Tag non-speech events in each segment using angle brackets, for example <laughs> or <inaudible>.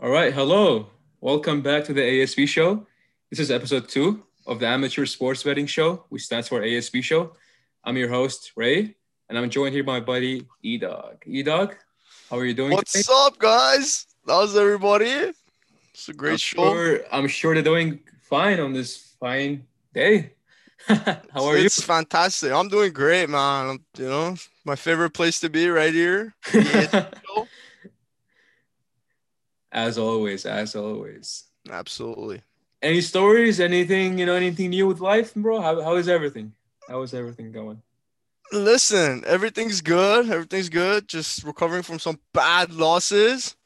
All right, hello. Welcome back to the ASB show. This is episode two of the Amateur Sports Betting Show, which stands for ASB Show. I'm your host, Ray, and I'm joined here by my buddy, E Dog. E Dog, how are you doing? What's today? up, guys? How's everybody? It's a great I'm show. Sure, I'm sure they're doing fine on this fine day. <laughs> how are you? It's fantastic. I'm doing great, man. You know, my favorite place to be right here. <laughs> As always, as always. Absolutely. Any stories? Anything, you know, anything new with life, bro? How, how is everything? How is everything going? Listen, everything's good. Everything's good. Just recovering from some bad losses.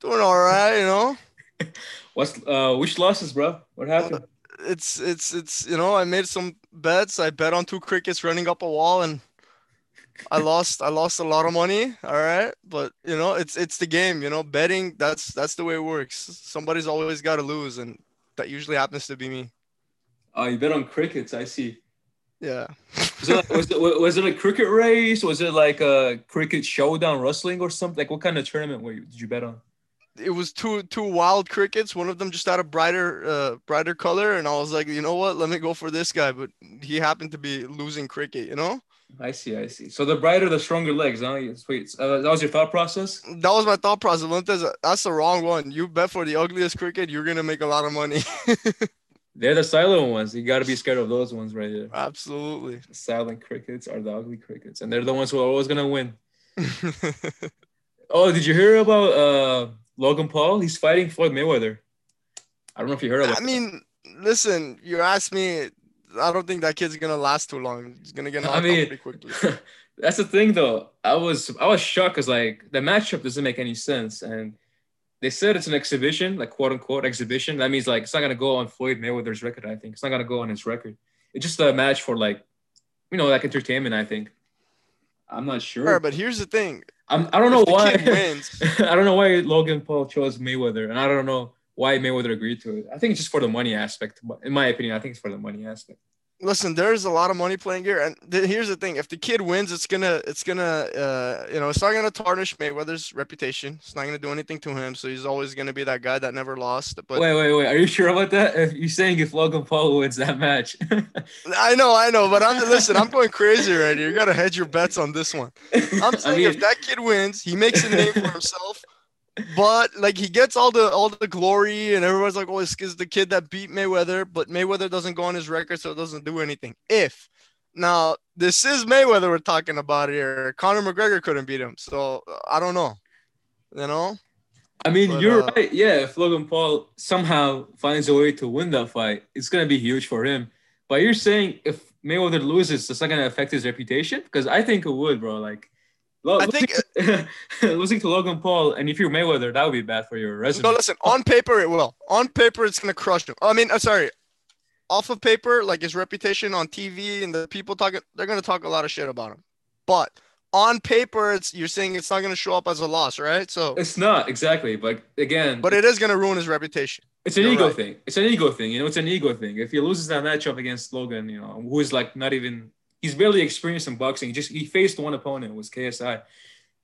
Doing all right, you know. <laughs> What's uh which losses, bro? What happened? It's it's it's you know, I made some bets. I bet on two crickets running up a wall and I lost I lost a lot of money. All right. But you know, it's it's the game, you know, betting, that's that's the way it works. Somebody's always gotta lose, and that usually happens to be me. Oh, you bet on crickets. I see. Yeah. <laughs> Was it, like, was, it, was it a cricket race? Was it like a cricket showdown wrestling or something? Like what kind of tournament were you, did you bet on? it was two two wild crickets. One of them just had a brighter uh brighter color, and I was like, you know what? Let me go for this guy. But he happened to be losing cricket. You know, I see, I see. So the brighter, the stronger legs. Huh? Sweet. Uh, that was your thought process. that was my thought process. Montez, that's the wrong one. You bet for the ugliest cricket, you're gonna make a lot of money. <laughs> They're the silent ones. You got to be scared of those ones right there. Absolutely. The silent crickets are the ugly crickets, and they're the ones who are always gonna win. <laughs> Oh, did you hear about uh Logan Paul? He's fighting Floyd Mayweather. I don't know if you heard about. I mean, listen, you asked me. I don't think that kid's gonna last too long. He's gonna get I knocked mean- out pretty quickly. <laughs> That's the thing, though. I was I was shocked because like the matchup doesn't make any sense, and they said it's an exhibition, like quote unquote exhibition. That means like it's not gonna go on Floyd Mayweather's record. I think it's not gonna go on his record. It's just a match for like, you know, like entertainment. I think. I'm not sure. Sure, but here's the thing. I'm, I don't know If the why. <laughs> I don't know why Logan Paul chose Mayweather, and I don't know why Mayweather agreed to it. I think it's just for the money aspect. But in my opinion, I think it's for the money aspect. listen there's a lot of money playing here and th- here's the thing if the kid wins it's gonna it's gonna uh you know it's not gonna tarnish mayweather's reputation it's not gonna do anything to him so he's always gonna be that guy that never lost but wait, wait, wait. Are you sure about that? If you're saying if Logan Paul wins that match, <laughs> i know i know but i'm listen i'm going crazy right here you gotta hedge your bets on this one i'm <laughs> I saying mean, if that kid wins he makes a name for himself but like he gets all the all the glory and everyone's like oh it's, it's the kid that beat mayweather but mayweather doesn't go on his record so it doesn't do anything if now this is mayweather we're talking about here conor mcgregor couldn't beat him so uh, i don't know you know I mean, But, you're uh, right. Yeah, if Logan Paul somehow finds a way to win that fight, it's gonna be huge for him. But you're saying if Mayweather loses, it's not gonna affect his reputation? Because I think it would, bro. Like, lo- I think- losing, <laughs> to Logan Paul, and if you're Mayweather, that would be bad for your resume. no listen on paper it will on paper it's gonna crush him i mean i'm sorry off of paper like his reputation on tv and the people talking they're gonna talk a lot of shit about him but on paper it's you're saying it's not gonna show up as a loss right so It's not exactly, but again, but it is gonna ruin his reputation it's an you're ego right. thing. It's an ego thing. You know, it's an ego thing. If he loses that matchup against Logan, you know, who is like not even he's barely experienced in boxing. He just he faced one opponent, it was KSI,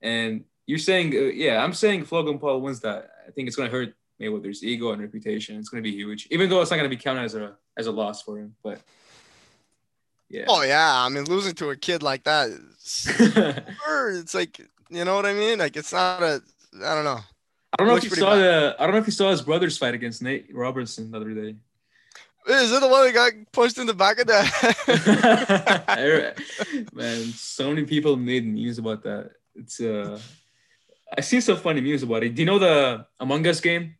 and you're saying, uh, yeah, I'm saying if Logan Paul wins that, I think it's gonna hurt Mayweather's ego and reputation. It's gonna be huge, even though it's not gonna be counted as a as a loss for him. But yeah, oh yeah i mean losing to a kid like that is, <laughs> it's like you know what i mean like it's not a i don't know I don't know if you saw the I don't know if you saw his brother's fight against Nate Robinson the other day. Is it the one that got punched in the back of the <laughs> head <laughs> Man, so many people made memes about that. It's uh I see some funny memes about it. Do you know the Among Us game?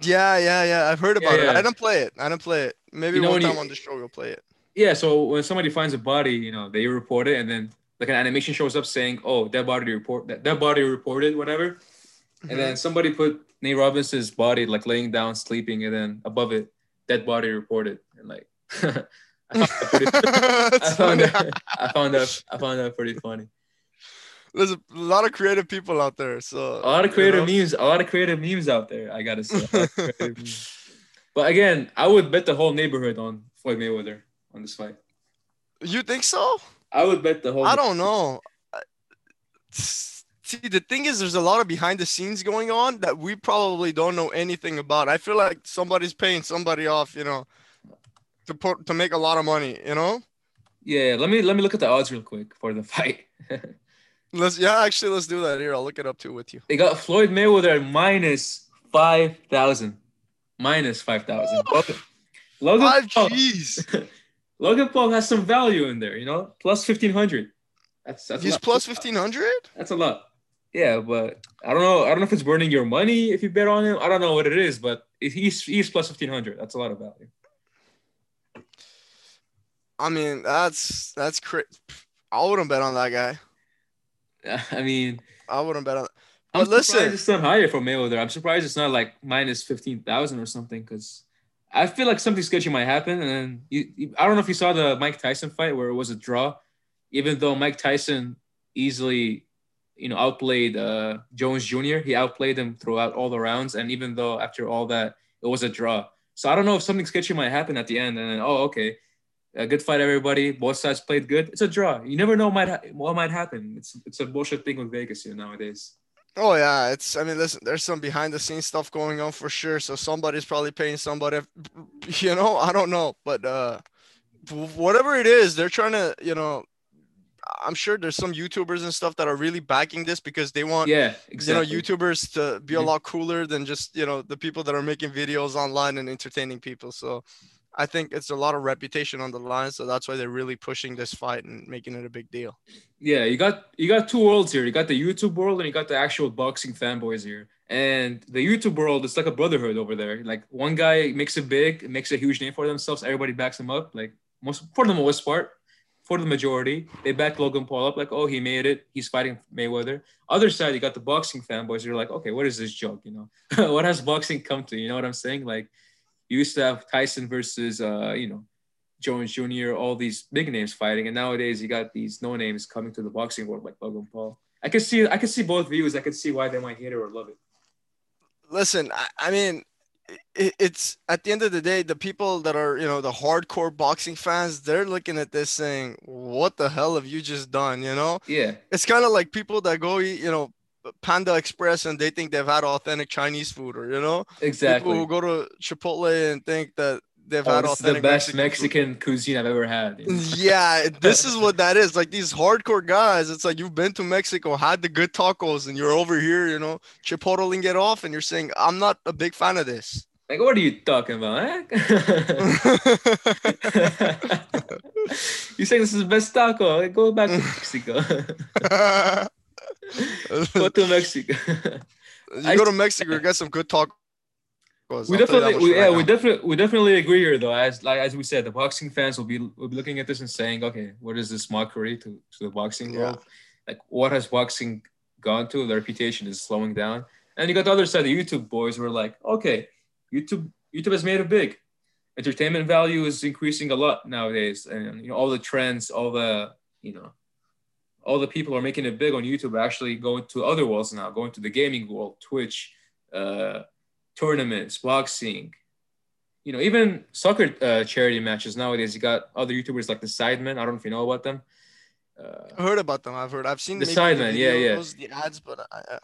Yeah, yeah, yeah. I've heard Yeah, about it. yeah. I do not play it. I do not play it. Maybe You know one time you- on the show we'll play it. Yeah, so when somebody finds a body, you know, they report it and then like an animation shows up saying, Oh, that body report that, that body reported, whatever. Mhm. And then somebody put Nate Robinson's body like laying down, sleeping, and then above it, dead body reported. And like <laughs> I found that pretty <laughs> I found that I found that I found that pretty funny. There's a lot of creative people out there. So A lot of creative you memes, a lot of creative memes out there. I gotta say. A lot of <laughs> creative memes. But again, I would bet the whole neighborhood on Floyd Mayweather on this fight. You think so? I would bet the whole. I don't know. See, the thing is, there's a lot of behind the scenes going on that we probably don't know anything about. I feel like somebody's paying somebody off, you know, to put to make a lot of money. You know. Yeah, let me let me look at the odds real quick for the <laughs> fight. let's yeah, actually, let's do that here. I'll look it up too with you. They got Floyd Mayweather minus five thousand, minus five thousand. Logan Five <laughs> Paul. Logan Paul has some value in there, you know, plus fifteen hundred. That's that's he's plus fifteen hundred. That's a lot. Yeah, but I don't know. I don't know if it's burning your money if you bet on him. I don't know what it is, but he's he's plus fifteen hundred. That's a lot of value. I mean, that's that's crazy. I wouldn't bet on that guy. <laughs> I mean, I wouldn't bet on. But I'm listen, it's not higher for Mayweather. I'm surprised it's not like minus fifteen thousand or something because I feel like something sketchy might happen. And you, you, I don't know if you saw the Mike Tyson fight where it was a draw, even though Mike Tyson easily, you know, outplayed uh, Jones Jr. He outplayed him throughout all the rounds, and even though after all that it was a draw. So I don't know if something sketchy might happen at the end, and then oh okay, a good fight, everybody. Both sides played good. It's a draw. You never know might ha- what might happen. It's it's a bullshit thing with Vegas here nowadays. Oh yeah, it's. I mean, listen, there's some behind the scenes stuff going on for sure. So somebody's probably paying somebody. <laughs> You know, I don't know, but uh, whatever it is, they're trying to. You know, I'm sure there's some YouTubers and stuff that are really backing this because they want. Yeah, exactly. You know, YouTubers to be a lot cooler than just you know the people that are making videos online and entertaining people. So I think it's a lot of reputation on the line, so that's why they're really pushing this fight and making it a big deal. Yeah, you got you got two worlds here. You got the YouTube world and you got the actual boxing fanboys here. And the YouTube world is like a brotherhood over there. Like one guy makes it big, makes a huge name for themselves. Everybody backs him up. Like most for the most part, for the majority, they backed Logan Paul up. Like, oh, he made it. He's fighting Mayweather. Other side, you got the boxing fanboys. You're like, okay, what is this joke? You know, <laughs> what has boxing come to? You know what I'm saying? Like you used to have Tyson versus, uh, you know, Jones Jr., all these big names fighting, and nowadays you got these no names coming to the boxing world like Logan Paul. I can see, I can see both views. I can see why they might hate it or love it. Listen, I, I mean, it, it's at the end of the day, the people that are, you know, the hardcore boxing fans, they're looking at this saying, "What the hell have you just done?" You know? Yeah. It's kind of like people that go eat, you know, Panda Express and they think they've had authentic Chinese food, or you know, exactly. People who go to Chipotle and think that they've oh, had authentic the best Mexican, Mexican cuisine I've ever had. <laughs> Yeah, this is what that is. Like these hardcore guys, it's like you've been to Mexico, had the good tacos, and you're over here, you know, Chipotling it off, and you're saying, I'm not a big fan of this. Like, what are you talking about? Eh? <laughs> you saying this is the best taco? Go back to Mexico. <laughs> go to Mexico. you go to Mexico, you get some good tacos. We definitely, we, yeah, we definitely, we definitely agree here, though. As like as we said, the boxing fans will be will be looking at this and saying, okay, what is this mockery to, to the boxing yeah. world? Like, what has boxing gone to? The reputation is slowing down. And you got the other side, the YouTube boys who are like, okay, YouTube YouTube has made it big. Entertainment value is increasing a lot nowadays, and you know all the trends, all the you know all the people are making it big on YouTube are actually going to other worlds now, going to the gaming world, Twitch, uh, tournaments, boxing, you know, even soccer uh, charity matches nowadays. You got other YouTubers like the Sidemen. I don't know if you know about them. Uh, I heard about them. I've heard. I've seen the Sidemen. Yeah, yeah. The ads, but uh,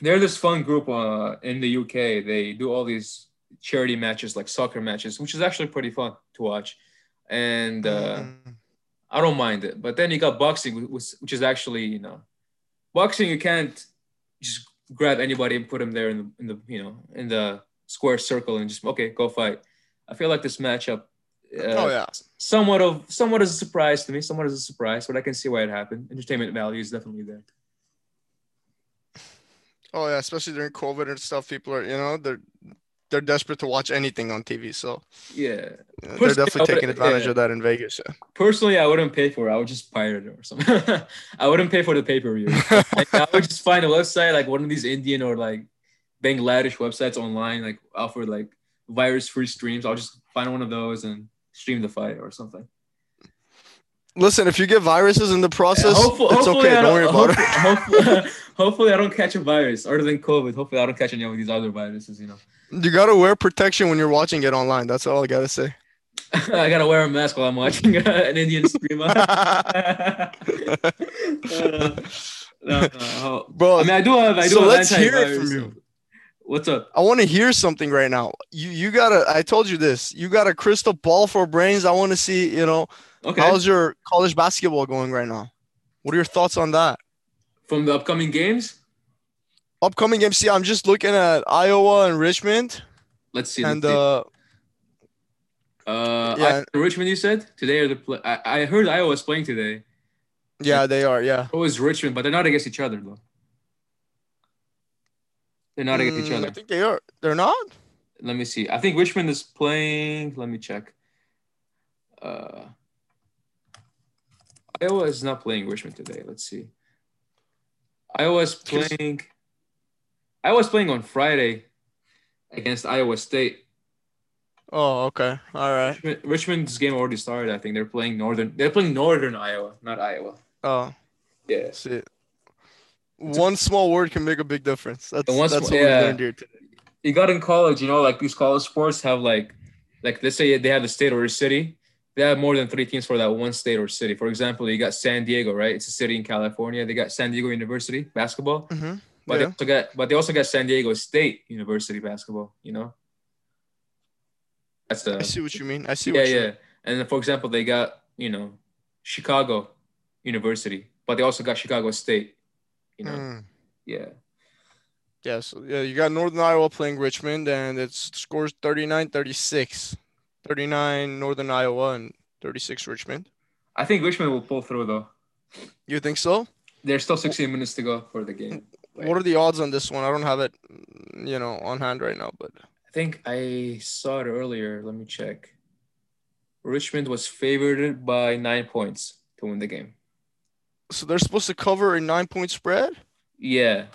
they're this fun group uh, in the UK. They do all these charity matches, like soccer matches, which is actually pretty fun to watch. And uh, mm-hmm I don't mind it. But then you got boxing, which, which is actually, you know, boxing, you can't just grab anybody and put them there in the, in the, you know, in the square circle and just, okay, go fight. I feel like this matchup, uh, oh yeah, somewhat of somewhat as a surprise to me, somewhat as a surprise, but I can see why it happened. Entertainment value is definitely there. Oh yeah, especially during COVID and stuff, people are you know they're they're desperate to watch anything on TV. So yeah, they're definitely taking advantage yeah. of that in Vegas. Yeah. Personally, I wouldn't pay for it. I would just pirate it or something. <laughs> I wouldn't pay for the pay per view. <laughs> like, I would just find a website like one of these Indian or like Bangladesh websites online, like offer like virus free streams. I'll just find one of those and stream the fight or something. Listen, if you get viruses in the process, yeah, hopefully, it's okay. Don't, don't worry about hopefully, it. <laughs> Hopefully, hopefully, I don't catch a virus other than COVID. Hopefully, I don't catch any of these other viruses. You know. You gotta wear protection when you're watching it online. That's all I gotta say. <laughs> I gotta wear a mask while I'm watching uh, an Indian stream. <laughs> uh, No, no, Bro, I mean, I do have, I do So have let's hear it from you. What's up? I want to hear something right now. You you gotta. I told you this. You got a crystal ball for brains. I want to see. You know, Okay. how's your college basketball going right now? What are your thoughts on that? From the upcoming games, Upcoming games. See, I'm just looking at Iowa and Richmond, let's see. and uh, Uh, Yeah. I- Richmond, you said today or the play? I, I heard Iowa's playing today. yeah, they are. Yeah. So is Richmond, but they're not against each other though. They're not against each Mm, other. I think they are. They're not. Let me see. I think Richmond is playing. Let me check. Uh, Iowa is not playing Richmond today. Let's see. Iowa's playing. Iowa's playing on Friday against Iowa State. Oh, okay. All right. Richmond- Richmond's game already started. I think they're playing northern. They're playing northern Iowa, not Iowa. Oh, Yeah. see. One small word can make a big difference. That's one that's sm- what we learned here today. you got in college, you know, like these college sports have like, like let's say they have a state or a city, they have more than three teams for that one state or city. For example, you got San Diego, right? It's a city in California. They got San Diego University basketball, Mm-hmm. But Yeah. they also got, but they also got San Diego State University basketball. You know, that's the I see what you mean. I see yeah, what you yeah. And then, for example, they got you know Chicago University, but they also got Chicago State. You know, Mm. yeah. Yeah, so yeah, you got Northern Iowa playing Richmond, and it's scores 39 36. 39 Northern Iowa and 36 Richmond. I think Richmond will pull through though. You think so? There's still 16 minutes to go for the game. What are the odds on this one? I don't have it, you know, on hand right now, but I think I saw it earlier. Let me check. Richmond was favored by nine points to win the game. so they're supposed to cover a nine point spread? Yeah,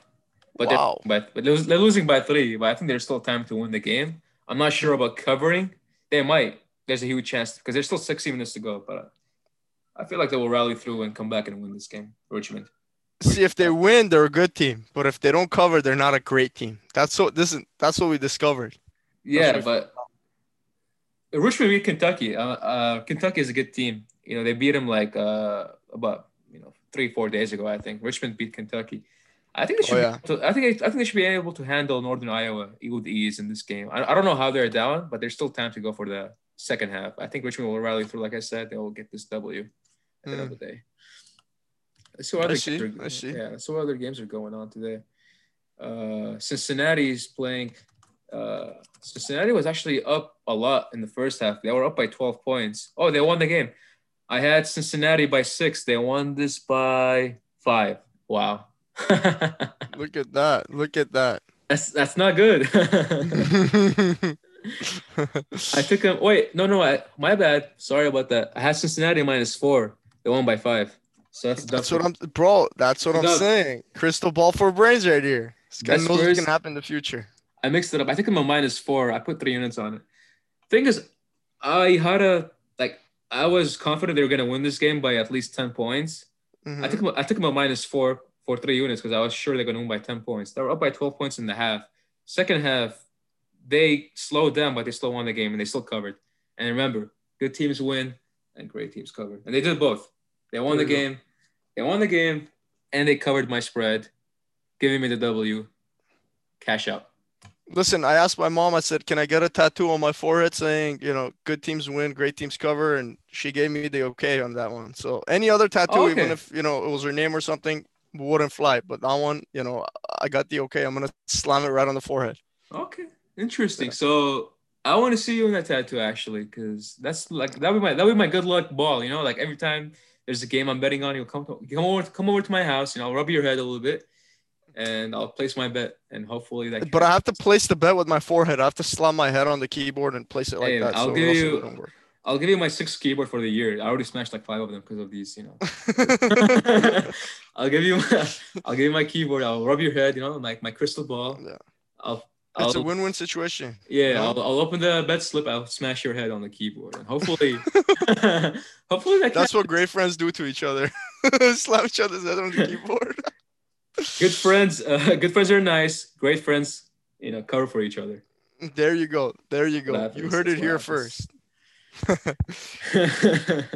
but Wow. they're, but, but they're, they're losing by three. But I think there's still time to win the game. I'm not sure about covering. They might. There's a huge chance because there's still 60 minutes to go. But I feel like they will rally through and come back and win this game. Richmond. See, if they win, they're a good team, but if they don't cover, they're not a great team. That's what this is. That's what we discovered. Yeah, but Richmond beat Kentucky. Uh, uh, Kentucky is a good team. You know, they beat them like uh, about you know three four days ago. I think Richmond beat Kentucky. I think they should. Oh, yeah. be, able to- I think I think they should be able to handle Northern Iowa with ease in this game. I, I don't know how they're down, but there's still time to go for the second half. I think Richmond will rally through. Like I said, they will get this W at the end of the day. Let's see what Hmm. I other see, games are, I see. Yeah, let's what other games are going on today. Uh, Cincinnati's playing. Uh, Cincinnati was actually up a lot in the first half. They were up by 12 points. Oh, they won the game. I had Cincinnati by six. They won this by five. Wow. <laughs> Look at that. Look at that. that's that's not good. <laughs> I took them. Wait, no, no, I, my bad. Sorry about that. I had Cincinnati minus four. They won by five. So that's That's what I'm, bro. That's what I'm saying. Crystal ball for brains right here. This guy knows what's first- gonna happen in the future. I mixed it up. I think I'm a minus four. I put three units on it. Thing is, I had a like. I was confident they were gonna win this game by at least ten points. Mhm. I took I took them a minus four for three units because I was sure they're gonna win by ten points. They were up by twelve points in the half. Second half, they slowed down, but they still won the game and they still covered. And remember, good teams win and great teams cover, and they did both. They won the game. They won the game, and they covered my spread, giving me the W. Cash out. Listen, I asked my mom. I said, "Can I get a tattoo on my forehead saying, you know, good teams win, great teams cover?" And she gave me the okay on that one. So any other tattoo, Oh, even if you know it was her name or something, wouldn't fly. But that one, you know, I got the okay. I'm gonna slam it right on the forehead. Okay, interesting. So I want to see you in that tattoo actually, because that's like that would be my that would be my good luck ball. You know, like every time there's a game I'm betting on, you'll come to, come over come over to my house, and I'll rub your head a little bit, and I'll place my bet, and hopefully that. But I have to place the bet with my forehead. I have to slam my head on the keyboard and place it like Hey, that. I'll so give you- I'll give you my sixth keyboard for the year. I already smashed like five of them because of these. You know. <laughs> <laughs> I'll give you I'll give you my keyboard. I'll rub your head. You know, like my crystal ball. Yeah. I'll. It's a I'll- win-win situation. Yeah, No? I'll, I'll open the bet slip. I'll smash your head on the keyboard, and hopefully, <laughs> <laughs> hopefully that That's what great friends do to each other. <laughs> Slap each other's head on the keyboard. good friends. Uh, good friends are nice. Great friends, you know, cover for each other. There you go. There you go. What You heard it here happens. first. anything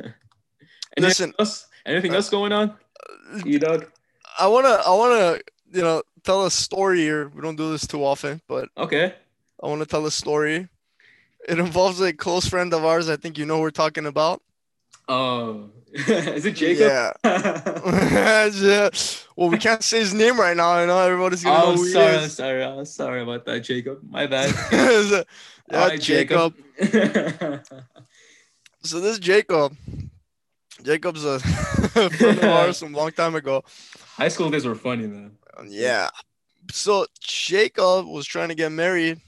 Listen. else? Anything else going on? E dog. I wanna I wanna you know tell a story here. We don't do this too often, but Okay. I want to tell a story. It involves a close friend of ours. I think you know who we're talking about. Oh, <laughs> is it Jacob? Yeah. <laughs> <laughs> yeah. Well, we can't say his name right now. I know everybody's gonna know I'm sorry. I'm sorry. I'm sorry about that, Jacob. My bad. yeah, Alright, Jacob. So this Jacob, Jacob's a friend of ours from a long time ago. High school days were funny, man. Yeah. So Jacob was trying to get married.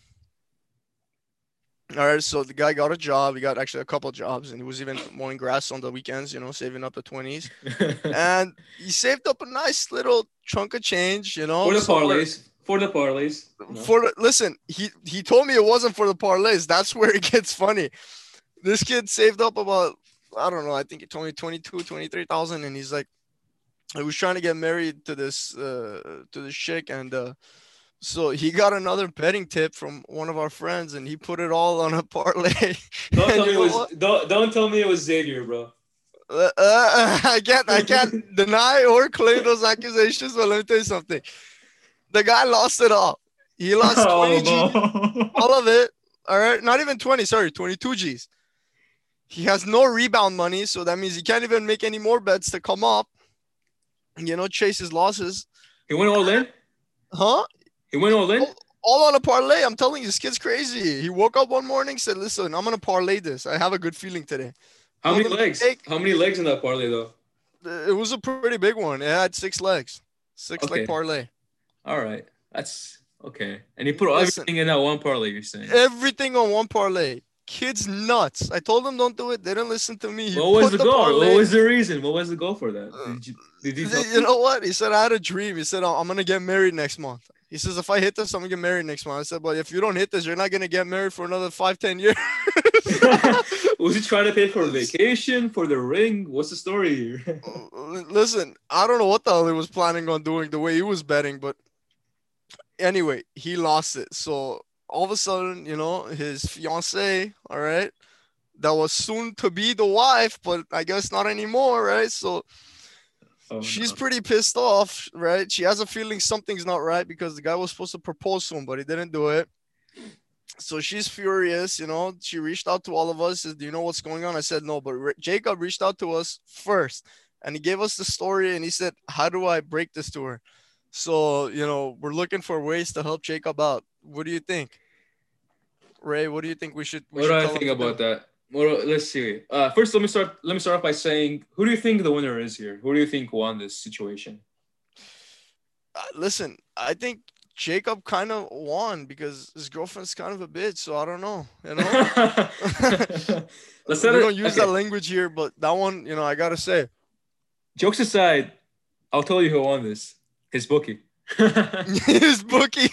All right, so the guy got a job. He got actually a couple jobs, and he was even mowing grass on the weekends. You know, saving up the twenties, <laughs> and he saved up a nice little chunk of change. You know, For the so parlays. For the parlays. for the, listen, he he told me it wasn't for the parlays. That's where it gets funny. This kid saved up about I don't know. I think he told me 22, 23,000 and he's like he was trying to get married to this uh to this chick and uh so he got another betting tip from one of our friends and he put it all on a parlay. <laughs> Don't tell me it was. Don't, don't tell me it was Xavier, bro. Uh, uh, <laughs> I can't I can't <laughs> deny or claim those accusations, but let me tell you something. The guy lost it all. He lost 20 Oh, G no. all of it. All right, not even 20, sorry, 22 G's. He has no rebound money, so that means he can't even make any more bets to come up. You know, chase his losses. He went all in. Huh? He went all in. All on a parlay. I'm telling you, this kid's crazy. He woke up one morning, said, Listen, I'm gonna parlay this. I have a good feeling today. How many Told him, legs? "Take- How many legs in that parlay though? Uh, It was a pretty big one. It had six legs. Six Okay. leg parlay. All right, that's okay. And he put Listen. everything in that one parlay. You're saying. Everything on one parlay. Kid's nuts. I told him don't do it. They didn't listen to me. He What was put the goal? parlay- What was the reason? What was the goal for that? Did you, did you, you know what? He said, I had a dream. He said, "Oh, I'm going to get married next month. He says, if I hit this, I'm going to get married next month. I said, but if you don't hit this, you're not going to get married for another five, 10 years. <laughs> <laughs> was he trying to pay for a vacation for the ring? What's the story here? <laughs> Listen, I don't know what the hell he was planning on doing the way he was betting, but anyway, he lost it. So all of a sudden, you know, his fiance, all right, that was soon to be the wife, but I guess not anymore, right? So Oh, She's no. pretty pissed off, right? She has a feeling something's not right because the guy was supposed to propose to him, but he didn't do it. So she's furious, you know. She reached out to all of us. Says, "Do you know what's going on?" I said, "No," but Ra- Jacob reached out to us first, and he gave us the story. And he said, "How do I break this to her?" So you know, we're looking for ways to help Jacob out. What do you think, Ray? What do you think we should? We What do I think about that? Well, let's see. Uh, first, let me start. Let me start off by saying, who do you think the winner is here? Who do you think won this situation? Uh, listen, I think Jacob kind of won because his girlfriend's kind of a bitch. So I don't know. You know, <laughs> let's <laughs> we don't use okay. that language here, but that one, you know, I gotta say, Jokes aside, I'll tell you who won this. His bookie. <laughs> his bookie.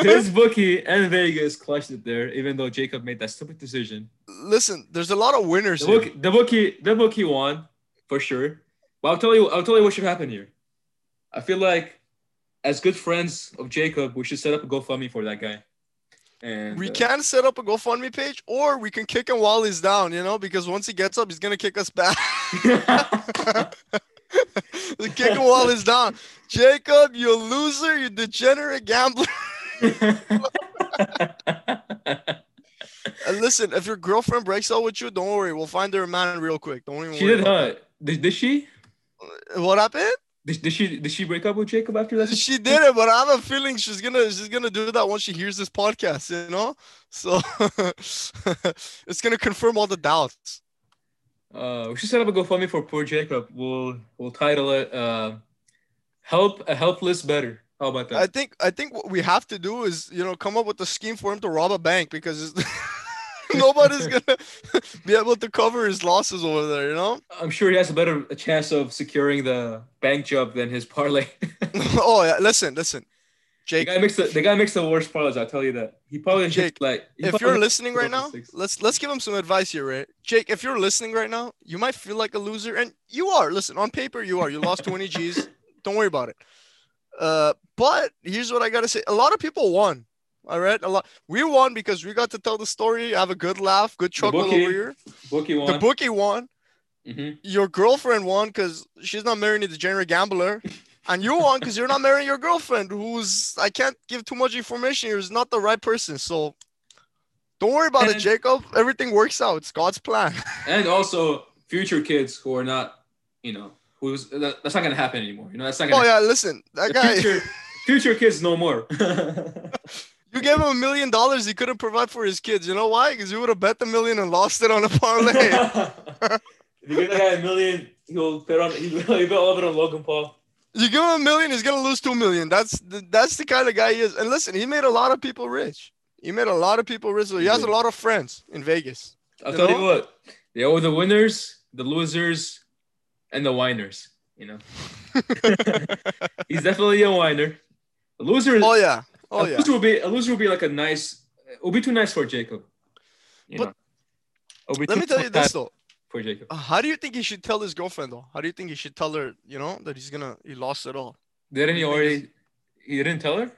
His bookie and Vegas clutched it there, even though Jacob made that stupid decision. Listen, there's a lot of winners The here. bookie, the bookie, the bookie won for sure. But I'll tell you, I'll tell you what should happen here. I feel like, as good friends of Jacob, we should set up a GoFundMe for that guy. And We uh, can set up a GoFundMe page, or we can kick him while he's down. You know, because once he gets up, he's gonna kick us back. <laughs> <laughs> kick him while is down. Jacob, you a loser, you degenerate gambler. And listen, if your girlfriend breaks up with you, don't worry. We'll find her a man real quick. Don't even she worry. did, huh? Did, did she? Uh, what happened? Did, did she? Did she break up with Jacob after that? She did it, but I have a feeling she's gonna she's gonna do that once she hears this podcast, you know. So <laughs> it's gonna confirm all the doubts. Uh, we should set up a GoFundMe for poor Jacob. We'll we'll title it uh, "Help a Helpless Better." How about that? I think I think what we have to do is you know come up with a scheme for him to rob a bank because <laughs> nobody's <laughs> gonna <laughs> be able to cover his losses over there. You know. I'm sure he has a better chance of securing the bank job than his parlay. oh yeah, listen, listen, the Jake. guy makes the, the guy makes the worst parlays. I'll tell you that. He probably Jake, like if you're listening right now, let's let's give him some advice here, right? Jake, if you're listening right now, you might feel like a loser, and you are. Listen, on paper, you are. You lost <laughs> 20 G's. Don't worry about it. Uh, but here's what I gotta say: a lot of people won. All right, a lot. We won because we got to tell the story, have a good laugh, good chuckle bookie over here. bookie won. The bookie won. hmm Your girlfriend won because she's not marrying a degenerate gambler. And you won because you're not marrying your girlfriend, who's I can't give too much information is not the right person. So don't worry about it, Jacob. Everything works out. It's God's plan. <laughs> and also future kids who are not, you know, who's that, that's not gonna happen anymore. You know, that's not gonna. Oh yeah, listen, that guy. future, <laughs> future kids no more. <laughs> You gave him a million dollars, he couldn't provide for his kids. You know why? Because you would have bet the million and lost it on a parlay. if you give the guy a million, he'll bet on he'll, he'll bet all of it on Logan Paul. You give him a million, he's gonna lose two million. That's the, that's the kind of guy he is. And listen, he made a lot of people rich. He made a lot of people rich. He has a lot of friends in Vegas. I'll You tell know? you what, they owe oh, the winners, the losers, and the whiners. You know, <laughs> he's definitely a whiner. The loser, Oh yeah. Oh a yeah. loser will be a loser will be like a nice. It will be too nice for Jacob. You But know, Let me tell you this though. Jacob. Uh, How do you think he should tell his girlfriend though? How do you think he should tell her, you know, that he's gonna he lost it all? Didn't he already? He didn't tell her.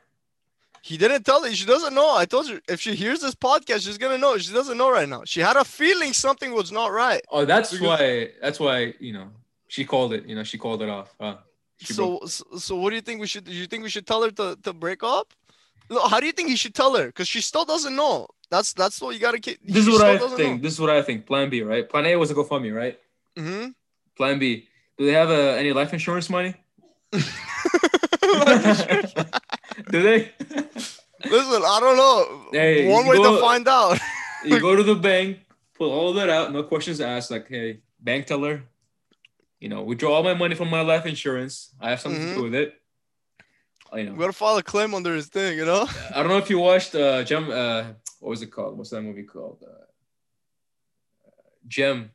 He didn't tell her. She doesn't know. I told you if she hears this podcast, she's gonna know. She doesn't know right now. She had a feeling something was not right. Oh, that's Because- why. That's why you know she called it. You know, she called it off. Huh? Broke- So, so so what do you think we should do you think we should tell her to, to break up? No, how do you think he should tell her? Because she still doesn't know. That's that's what you gotta keep. this is what I think. This is what I think. Plan B, right? Plan A was a GoFundMe, right? hmm Plan B. Do they have uh, any life insurance money? <laughs> Do they? Listen, I don't know. Hey, One way go- to find out. <laughs> you go to the bank, pull all that out, no questions asked. Like, hey, bank teller, you know, withdraw all my money from my life insurance. I have something to Mhm. do with it. Uh, You We know, gotta file a claim under his thing, you know? I don't know if you watched uh, Gem. Uh, what was it called? What's that movie called? Uh, Gem.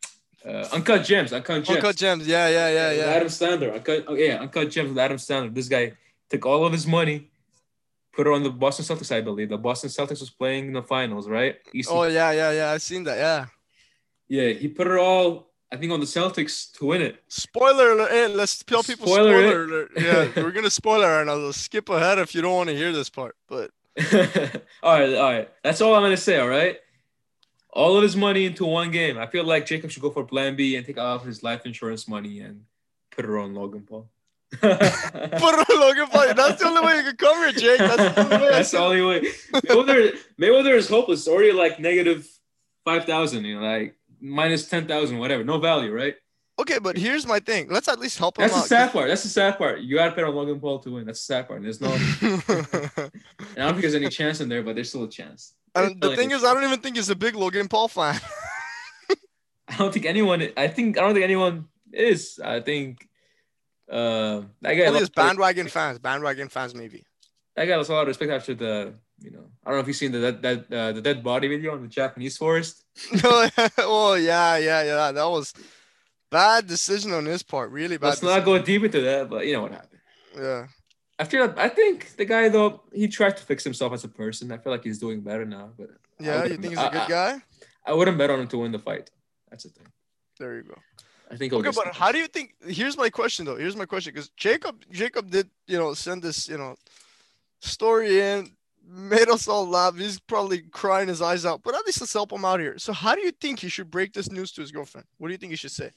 Uh, Uncut Gems. Uncut Gems. Uncut gems. Yeah, yeah, yeah, With yeah. Adam Sandler. Uncut, oh, yeah, Uncut Gems with Adam Sandler. This guy took all of his money, put it on the Boston Celtics, I believe. The Boston Celtics was playing in the finals, right? Eastern Oh yeah, yeah, yeah. I've seen that. Yeah. Yeah, he put it all, I think, on the Celtics to win it. Spoiler alert. Hey, let's tell people Spoiler spoiler, alert. Yeah, <laughs> we're gonna spoil it right now. So skip ahead if you don't want to hear this part. But <laughs> all right, all right. That's all I'm gonna say. All right. All of his money into one game. I feel like Jacob should go for Plan B and take of his life insurance money and put it on Logan Paul. <laughs> put it on Logan Paul. That's the only way you can cover it, Jake. That's the only way. That's the only way. Mayweather, Mayweather is hopeless. Already like negative five thousand. You know, like minus ten thousand, whatever. No value, right? Okay, but here's my thing. Let's at least help him That's the out. sad part. That's the sad part. You gotta bet on Logan Paul to win. That's the sad part. There's no. <laughs> And I don't think there's any chance in there, but there's still a chance. and the thing is, I don't even think he's a big Logan Paul fan. <laughs> I don't think anyone. I think I don't think anyone is. I think uh, that guy. Only his lost- bandwagon fans. Bandwagon fans, maybe. That guy lost a lot of respect after the. You know, I don't know if you've seen the that that uh, the dead body video in the Japanese forest. <laughs> oh yeah, yeah, yeah. That was bad decision on his part. Really bad. Let's not go deep into that, but you know what happened. decision. Yeah. After that, I think the guy though he tried to fix himself as a person. I feel like he's doing better now. But Yeah, you think he's a good I- guy? I wouldn't bet on him to win the fight. That's the thing. There you go. I think. Okay, but how do you think? Here's my question though. Here's my question because Jacob, Jacob did you know send this you know story in, made us all laugh. He's probably crying his eyes out. But at least let's help him out here. So how do you think he should break this news to his girlfriend? What do you think he should say?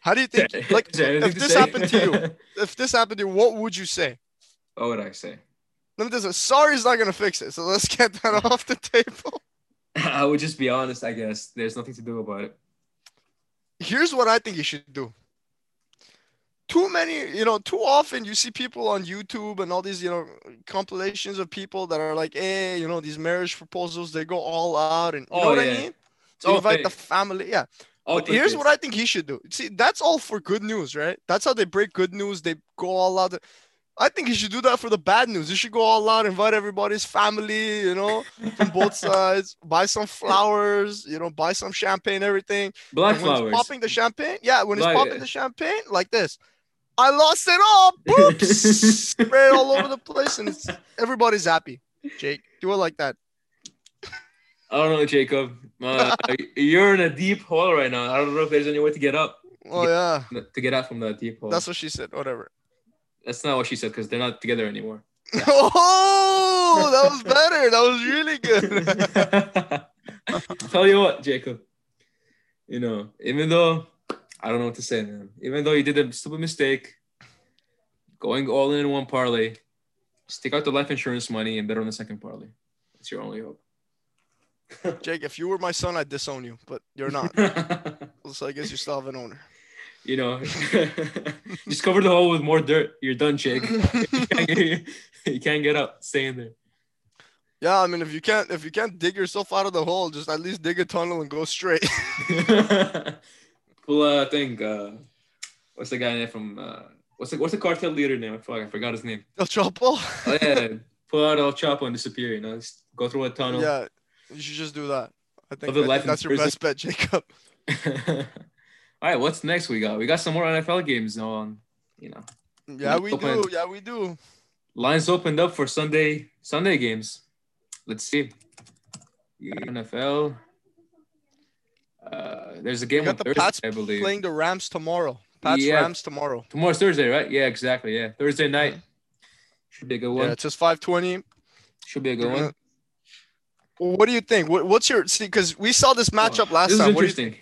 How do you think? <laughs> Like, Is if this say? happened to you, <laughs> if this happened to you, what would you say? what would I say? Let me just say, sorry's not gonna fix it. So let's get that <laughs> off the table. I would just be honest, I guess. There's nothing to do about it. here's what I think you should do. Too many, you know, too often you see people on YouTube and all these, you know, compilations of people that are like, hey, you know, these marriage proposals, they go all out and you oh, know Oh, what I mean? All invite fake. the family. Yeah. All But here's what I think he should do. See, that's all for good news, right? That's how they break good news. They go all out. I think he should do that for the bad news. He should go all out, invite everybody's family, you know, from both <laughs> sides, buy some flowers, you know, buy some champagne, everything. Black when he's flowers. popping the champagne, yeah, when he's Like- popping the champagne, like this. I lost it all. Boops! <laughs> Spray it all over the place, and it's everybody's happy. Jake, do it like that. I don't know, Jacob. Uh, <laughs> you're in a deep hole right now. I don't know if there's any way to get up, Oh yeah, to get out from that deep hole. that's what she said. Whatever. That's not what she said because they're not together anymore. <laughs> Oh, that was better. That was really good. Tell you what, Jacob. You know, even though I don't know what to say, man. Even though you did a stupid mistake, going all in in one parlay. stick out the life insurance money and bet on the second parlay. That's your only hope. <laughs> Jake, if you were my son, I'd disown you, but you're not. <laughs> so I guess you still have an owner. you know, <laughs> just cover the hole with more dirt. You're done, Jake. you, can't get, you can't get up. Stay in there. Yeah, I mean, if you can't if you can't dig yourself out of the hole, just at least dig a tunnel and go straight. Pull uh, I think uh, what's the guy name from uh, what's the what's the cartel leader name? Fuck, I forgot his name. El Chapo. Oh yeah, pull out El Chapo and disappear. You know, just go through a tunnel. Yeah, you should just do that. I think, a I think in that's your prison. best bet, Jacob. <laughs> <laughs> All right, what's next? We got we got some more NFL games on. You know, Yeah, we Open. do. Yeah, we do. lines opened up for Sunday Sunday games. Let's see. NFL. Uh, there's a game on the Thursday, Pats I believe. playing the Rams tomorrow. Pats Yeah. Rams tomorrow. Tomorrow's Thursday, right? Yeah, exactly. Yeah, Thursday night. Should be a good one. Yeah, it's just 520. Should be a good one. What do you think? What, what's your see? Because we saw this matchup last this time. is What do you interesting.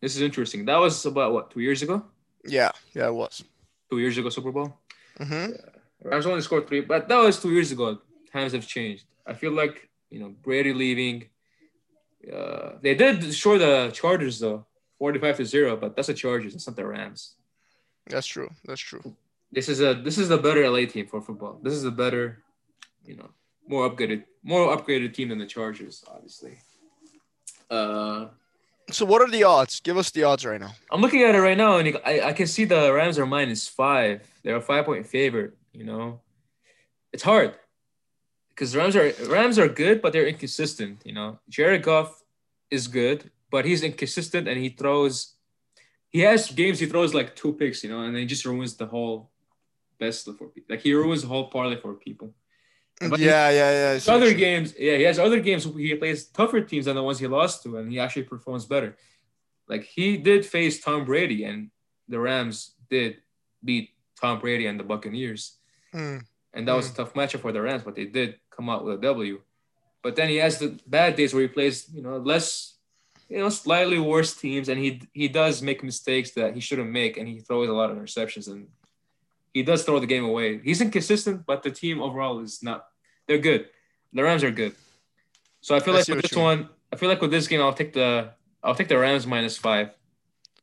This is interesting. That was about what two years ago. Yeah, yeah, it was. Two years ago, Super Bowl. hmm Rams only scored three, but that was two years ago. Times have changed. I feel like you know Brady leaving. Uh, they did show the Chargers though, forty-five to zero, but that's the Chargers. It's not the Rams. That's true. That's true. This is a this is the better LA team for football. This is a better, you know, more upgraded, more upgraded team than the Chargers, obviously. Uh, So what are the odds? Give us the odds right now. I'm looking at it right now, and I, I can see the Rams are minus five. They're a five point favorite. You know, it's hard because Rams are Rams are good, but they're inconsistent. You know, Jared Goff is good, but he's inconsistent, and he throws. He has games he throws like two picks, you know, and then he just ruins the whole best for people. Like he ruins the whole parlay for people. But yeah, yeah, yeah. I other mean. games, yeah, he has other games he plays tougher teams than the ones he lost to, and he actually performs better. Like he did face Tom Brady, and the Rams did beat Tom Brady and the Buccaneers, Mm. and that was a tough matchup for the Rams, but they did come out with a W. But then he has the bad days where he plays, you know, less, you know, slightly worse teams, and he he does make mistakes that he shouldn't make, and he throws a lot of interceptions, and he does throw the game away. He's inconsistent, but the team overall is not. They're good. The Rams are good. So I feel I like with this one, I feel like with this game, I'll take the I'll take the Rams minus five.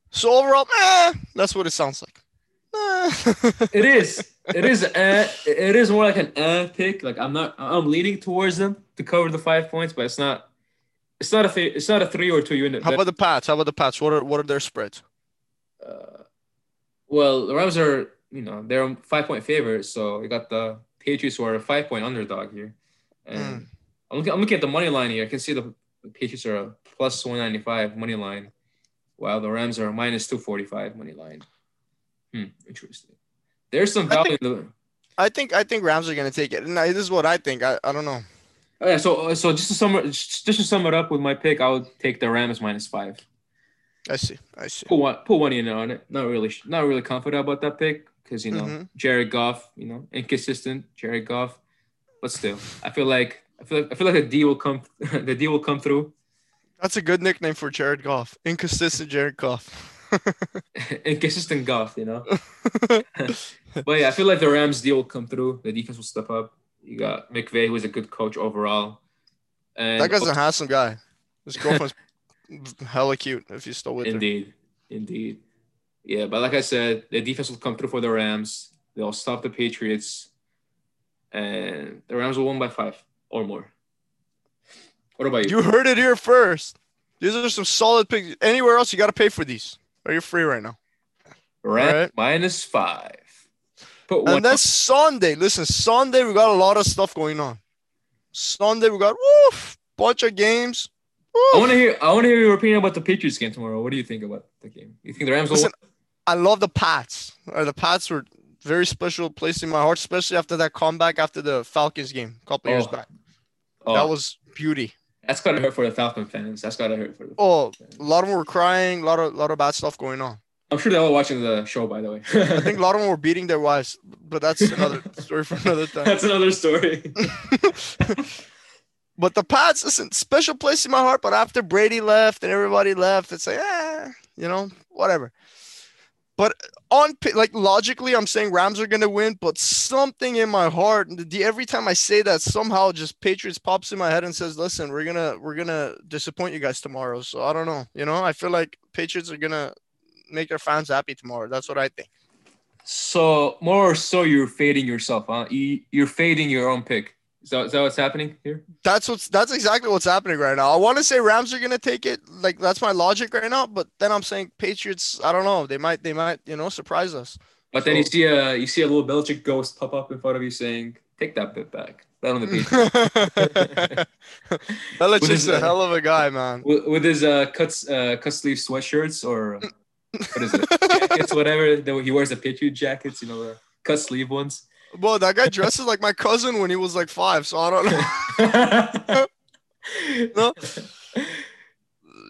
So overall, eh, that's what it sounds like. Eh. It is. <laughs> It is. Uh, it is more like an uh pick. Like I'm not. I'm leaning towards them to cover the five points, but it's not. It's not a. fa- It's not a three or two unit. How about the Pats? How about the Pats? What are what are their spreads? uh, well, the Rams are. You know, they're five point favorites, so you got the Patriots who are a five point underdog here, and Hmm. I'm looking. I'm looking at the money line here. I can see the, the Patriots are a plus one ninety five money line, while the Rams are a minus two forty five money line. Hmm, interesting. There's some I value in the. I think I think Rams are gonna take it. And I, this is what I think. I, I don't know. Oh, yeah, so so just to sum just to sum it up with my pick, I would take the Rams minus five. I see. I see. Put one put one in on it. Not really not really confident about that pick because you know Mhm. Jared Goff, you know, inconsistent Jared Goff, but still, I feel like I feel like, I feel like the D will come <laughs> the D will come through. That's a good nickname for Jared Goff. Inconsistent Jared Goff. Inconsistent Goff, you know. <laughs> but yeah, I feel like the Rams deal will come through. The defense will step up. You got McVay, who is a good coach overall. And that guy's a handsome guy. His girlfriend's <laughs> hella cute. If you're still with her. Indeed, indeed. Yeah, but like I said, the defense will come through for the Rams. They'll stop the Patriots, and the Rams will win by five or more. What about you? You heard it here first. These are some solid picks. Anywhere else, you got to pay for these. Are you free right now? Rams Alright. minus five. Put one. And then Sunday. Listen, Sunday we got a lot of stuff going on. Sunday we got woof bunch of games. I want to hear. I want to hear your opinion about the Patriots game tomorrow. What do you think about the game? You think the Rams will? Listen, win? I love the Pats. Uh, the Pats were very special place in my heart, especially after that comeback after the Falcons game a couple years Oh. back. Oh, That was beauty. That's gotta hurt for the Falcon fans. That's gotta hurt for the. Oh, a lot of them were crying. A lot of lot of bad stuff going on. I'm sure they're all watching the show, by the way. I think a lot of them were beating their wives, but that's <laughs> another story for another time. that's another story. <laughs> But the Pats, listen, special place in my heart. But after Brady left and everybody left, it's like, eh, you know, whatever. But on like logically, I'm saying Rams are gonna win, but something in my heart, the, every time I say that, somehow just Patriots pops in my head and says, "Listen, we're gonna we're gonna disappoint you guys tomorrow." So I don't know. You know, I feel like Patriots are gonna make their fans happy tomorrow. That's what I think. So more or so, you're fading yourself, huh? You, you're fading your own pick. Is that, is that what's happening here? That's what's that's exactly what's happening right now. I want to say Rams are gonna take it. Like that's my logic right now. But then I'm saying Patriots. I don't know. They might they might you know surprise us. But then you see a you see a little Belichick ghost pop up in front of you saying, "Take that bit back." That on the. <laughs> With Belichick's his, a uh, hell of a guy, man. with, with his uh, cuts uh, cut sleeve sweatshirts or uh, <laughs> what is it? jackets, whatever. He wears the Patriot jackets, you know, the cut sleeve ones. Well, that guy dresses like my cousin when he was like five. So I don't know. <laughs> No.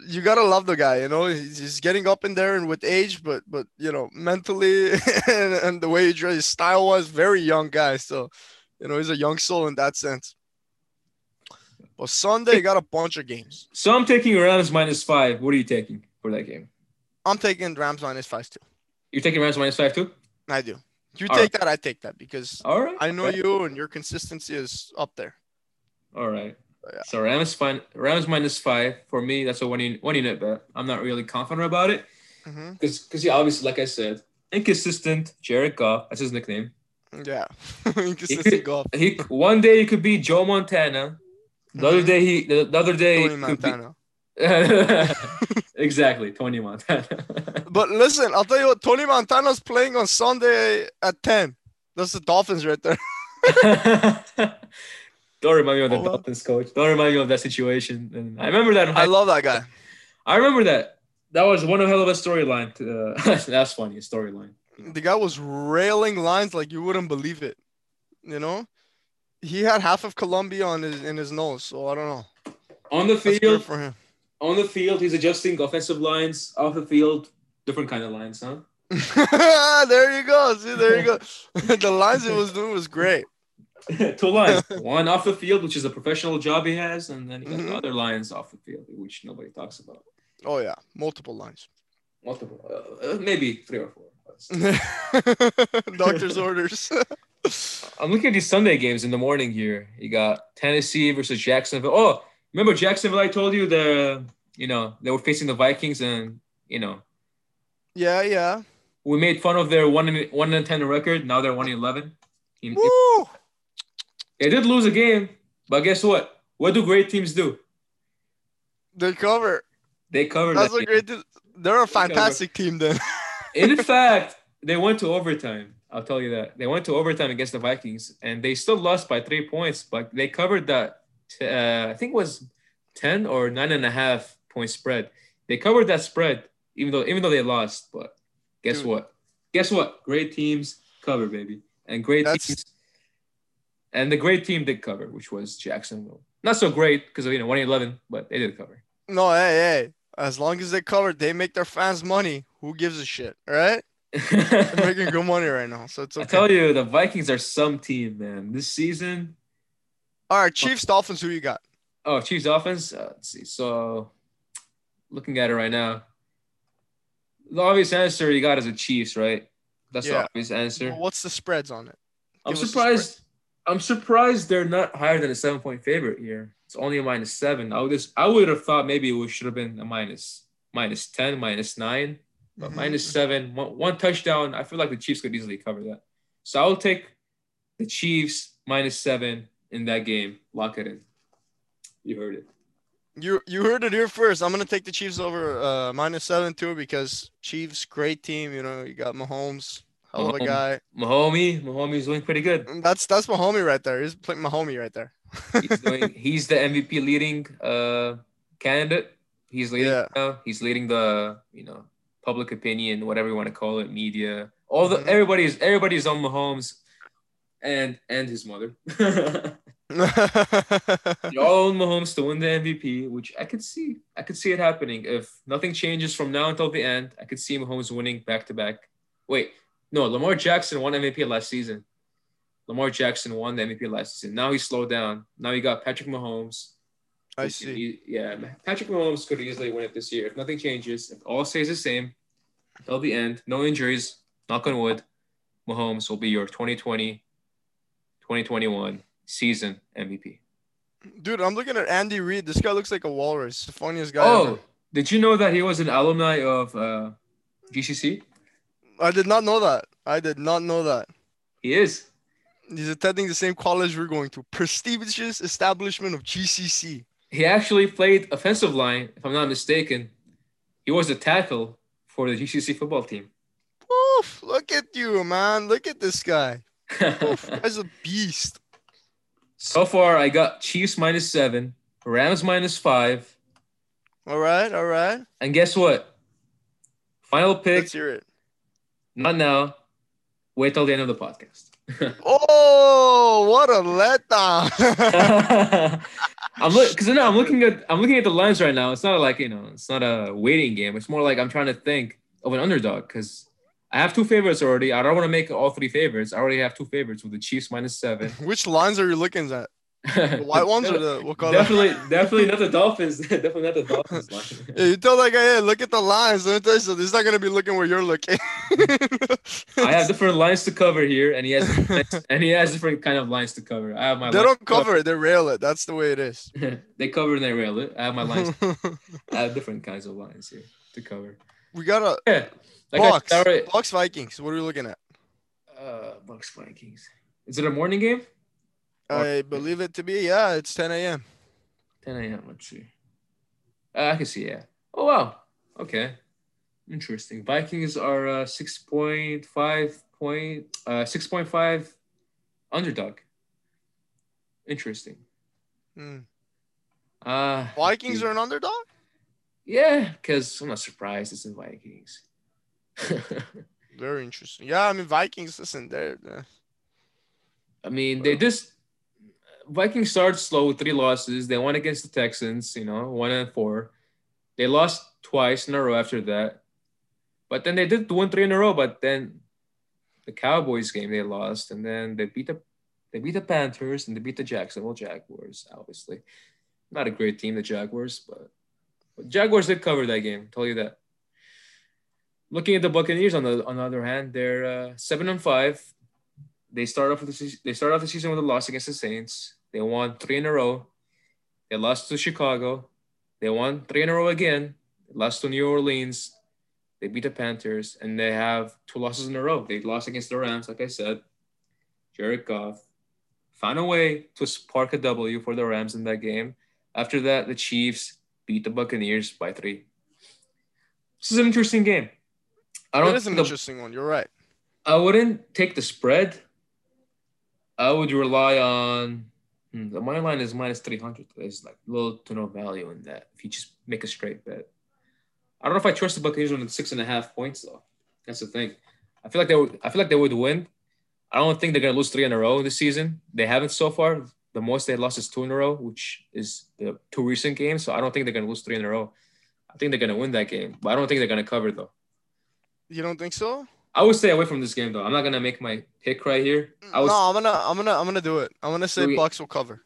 you gotta love the guy, you know. He's, he's getting up in there and with age, but but you know, mentally <laughs> and, and the way he dresses, style was very young guy. So, you know, he's a young soul in that sense. But Sunday you got a bunch of games. So I'm taking Rams minus five. What are you taking for that game? I'm taking Rams minus five too. You're taking Rams minus five too? I do. You All take that, I take that because All right. I know you and your consistency is up there. All right. Yeah. So Rams fine. Rams minus five for me. That's a one unit one unit bet. I'm not really confident about it because because yeah, obviously, like I said, inconsistent. Jared Goff. That's his nickname. Yeah, <laughs> inconsistent Goff. He one day he could be Joe Montana. The other Mhm. day he the, the other day Tony he could be- Montana. <laughs> exactly Tony Montana. <laughs> But listen, I'll tell you what, Tony Montana's playing on Sunday at 10. That's the Dolphins right there. <laughs> Don't remind me of the Oh. Dolphins coach. Don't remind me of that situation. And I remember that. I love that guy. I remember that. That was one hell of a storyline. Uh, that's funny. A storyline. The guy was railing lines like you wouldn't believe it. You know? He had half of Colombia on his in his nose, so I don't know. On the That's good field, for him. On the field, he's adjusting offensive lines. Off the field, different kind of lines, huh? <laughs> there you go. See, there you go. <laughs> the lines he was doing was great. <laughs> Two lines. One off the field, which is a professional job he has, and then he got the Mhm. other lines off the field, which nobody talks about. Oh yeah, multiple lines. Multiple, uh, uh, maybe three or four. Doctor's orders. I'm looking at these Sunday games in the morning here. You got Tennessee versus Jacksonville. Oh, remember Jacksonville? I told you the, you know, they were facing the Vikings, and you know, yeah, yeah. we made fun of their one in, one and ten record. Now they're one in eleven. Woo! They did lose a game, but guess what? What do great teams do? They cover. They cover. That's that a great. They're a fantastic team then. <laughs> In fact, they went to overtime. I'll tell you that they went to overtime against the Vikings, and they still lost by three points. But they covered that. Uh, I think it was ten or nine and a half point spread. They covered that spread, even though even though they lost. But guess Dude. what? Guess what? Great teams cover, baby, and great That's- teams. And the great team did cover, which was Jacksonville. Not so great because of you know one eleven, but they did cover. no, hey, hey. As long as they cover, they make their fans money. Who gives a shit, right? <laughs> They're making good money right now, so it's okay. I tell you, the Vikings are some team, man. This season, All right, Chiefs, Dolphins. Who you got? Oh, Chiefs Dolphins. Uh, let's see. So, looking at it right now, the obvious answer you got is the Chiefs, right? That's the obvious answer. Well, what's the spreads on it? I'm give the surprised. I'm surprised they're not higher than a seven point favorite here. It's only a minus seven. I would just, I would have thought maybe it should have been a minus minus ten, minus nine, but Mhm. minus seven, one, one touchdown. I feel like the Chiefs could easily cover that. So I'll take the Chiefs minus seven in that game. Lock it in. You heard it. You you heard it here first. I'm gonna take the Chiefs over uh, minus seven too because Chiefs great team. You know you got Mahomes, hell of a Mahomes. guy. Mahomie, Mahomie's doing pretty good. That's that's my homie right there. He's playing my homie right there. He's doing. <laughs> he's the MVP leading uh candidate. He's leading. Yeah. now. He's leading the you know public opinion, whatever you want to call it, media. All the Mhm. everybody's everybody's on Mahomes, and and his mother. <laughs> <laughs> you all own Mahomes to win the MVP, which I could see. I could see it happening if nothing changes from now until the end. I could see Mahomes winning back to back. Wait, no, Lamar Jackson won MVP last season. Lamar Jackson won the MVP last season. Now he slowed down. Now you got Patrick Mahomes. I He- see. he- yeah, Patrick Mahomes could easily win it this year if nothing changes. If all stays the same till the end, no injuries. knock on wood, Mahomes will be your 2020 2021 season MVP. Dude, I'm looking at Andy Reid. This guy looks like a walrus. The funniest guy. Oh, ever. did you know that he was an alumni of uh, GCC? I did not know that. I did not know that. He is. He's attending the same college we're going to. Prestigious establishment of GCC. He actually played offensive line, if I'm not mistaken. He was a tackle for the GCC football team. Oof, look at you, man. Look at this guy. Oh, <laughs> Oof, guy's a beast. so far, I got Chiefs minus seven, Rams minus five, All right, all right. and guess what? Final pick, Let's hear it. not now. Wait till the end of the podcast. <laughs> Oh, what a letdown. <laughs> I'm look because no, I'm looking at I'm looking at the lines right now. It's not like you know, it's not a waiting game. It's more like I'm trying to think of an underdog because I have two favorites already. I don't want to make all three favorites. I already have two favorites with the Chiefs minus seven. <laughs> Which lines are you looking at? The white <laughs> ones or the what color? definitely, definitely not the Dolphins. <laughs> definitely not the Dolphins line. Yeah, you tell that guy, hey, look at the lines. Let me tell you. He's not gonna be looking where you're looking. I have different lines to cover here, and he has and he has different kind of lines to cover. I have my They don't cover it. They rail it. That's the way it is. they cover and they rail it. I have my lines. I have different kinds of lines here to cover. We got a Yeah, like I Bucks. said, already- Bucks Vikings. What are we looking at? uh, Bucks Vikings. Is it a morning game? Or- I believe it to be. Yeah, it's 10 a.m. 10 a.m. Let's see. Uh, I can see. Yeah. Oh wow. Okay. Interesting. Vikings are uh, six point five point uh six point five underdog. Interesting. Hmm. Uh Vikings are an underdog. Yeah, because I'm not surprised it's the Vikings. <laughs> Very interesting. Yeah, I mean Vikings. Listen, they're, they're- I mean, they just Vikings started slow with three losses. They won against the Texans, you know, one and four. They lost twice in a row after that. But then they did win three in a row, but then the Cowboys game they lost, and then they beat the they beat the Panthers and they beat the Jacksonville Jaguars, obviously. Not a great team, the Jaguars, but Jaguars did cover that game, tell you that. Looking at the Buccaneers on the on the other hand, they're uh, seven and five they start off with the, they start off the season with a loss against the Saints. They won three in a row. They lost to Chicago. They won three in a row again. Lost to New Orleans. They beat the Panthers, and they have two losses in a row. They lost against the Rams, like I said. Jared Goff found a way to spark a W for the Rams in that game. After that, the Chiefs beat the Buccaneers by three. This is an interesting game. I don't It is an the- interesting one. You're right. I wouldn't take the spread. I would rely on hmm, the money line is minus three hundred. There's like little to no value in that if you just make a straight bet. I don't know if I trust the Buccaneers on six and a half points though. That's the thing. I feel like they would. I feel like they would win. I don't think they're gonna lose three in a row this season. They haven't so far. The most they lost is two in a row, which is the two recent games. So I don't think they're gonna lose three in a row. I think they're gonna win that game, but I don't think they're gonna cover though. You don't think so? I would stay away from this game though. I'm not gonna make my pick right here. I was no, I'm gonna, I'm gonna, I'm gonna do it. I'm gonna say We- Bucks will cover.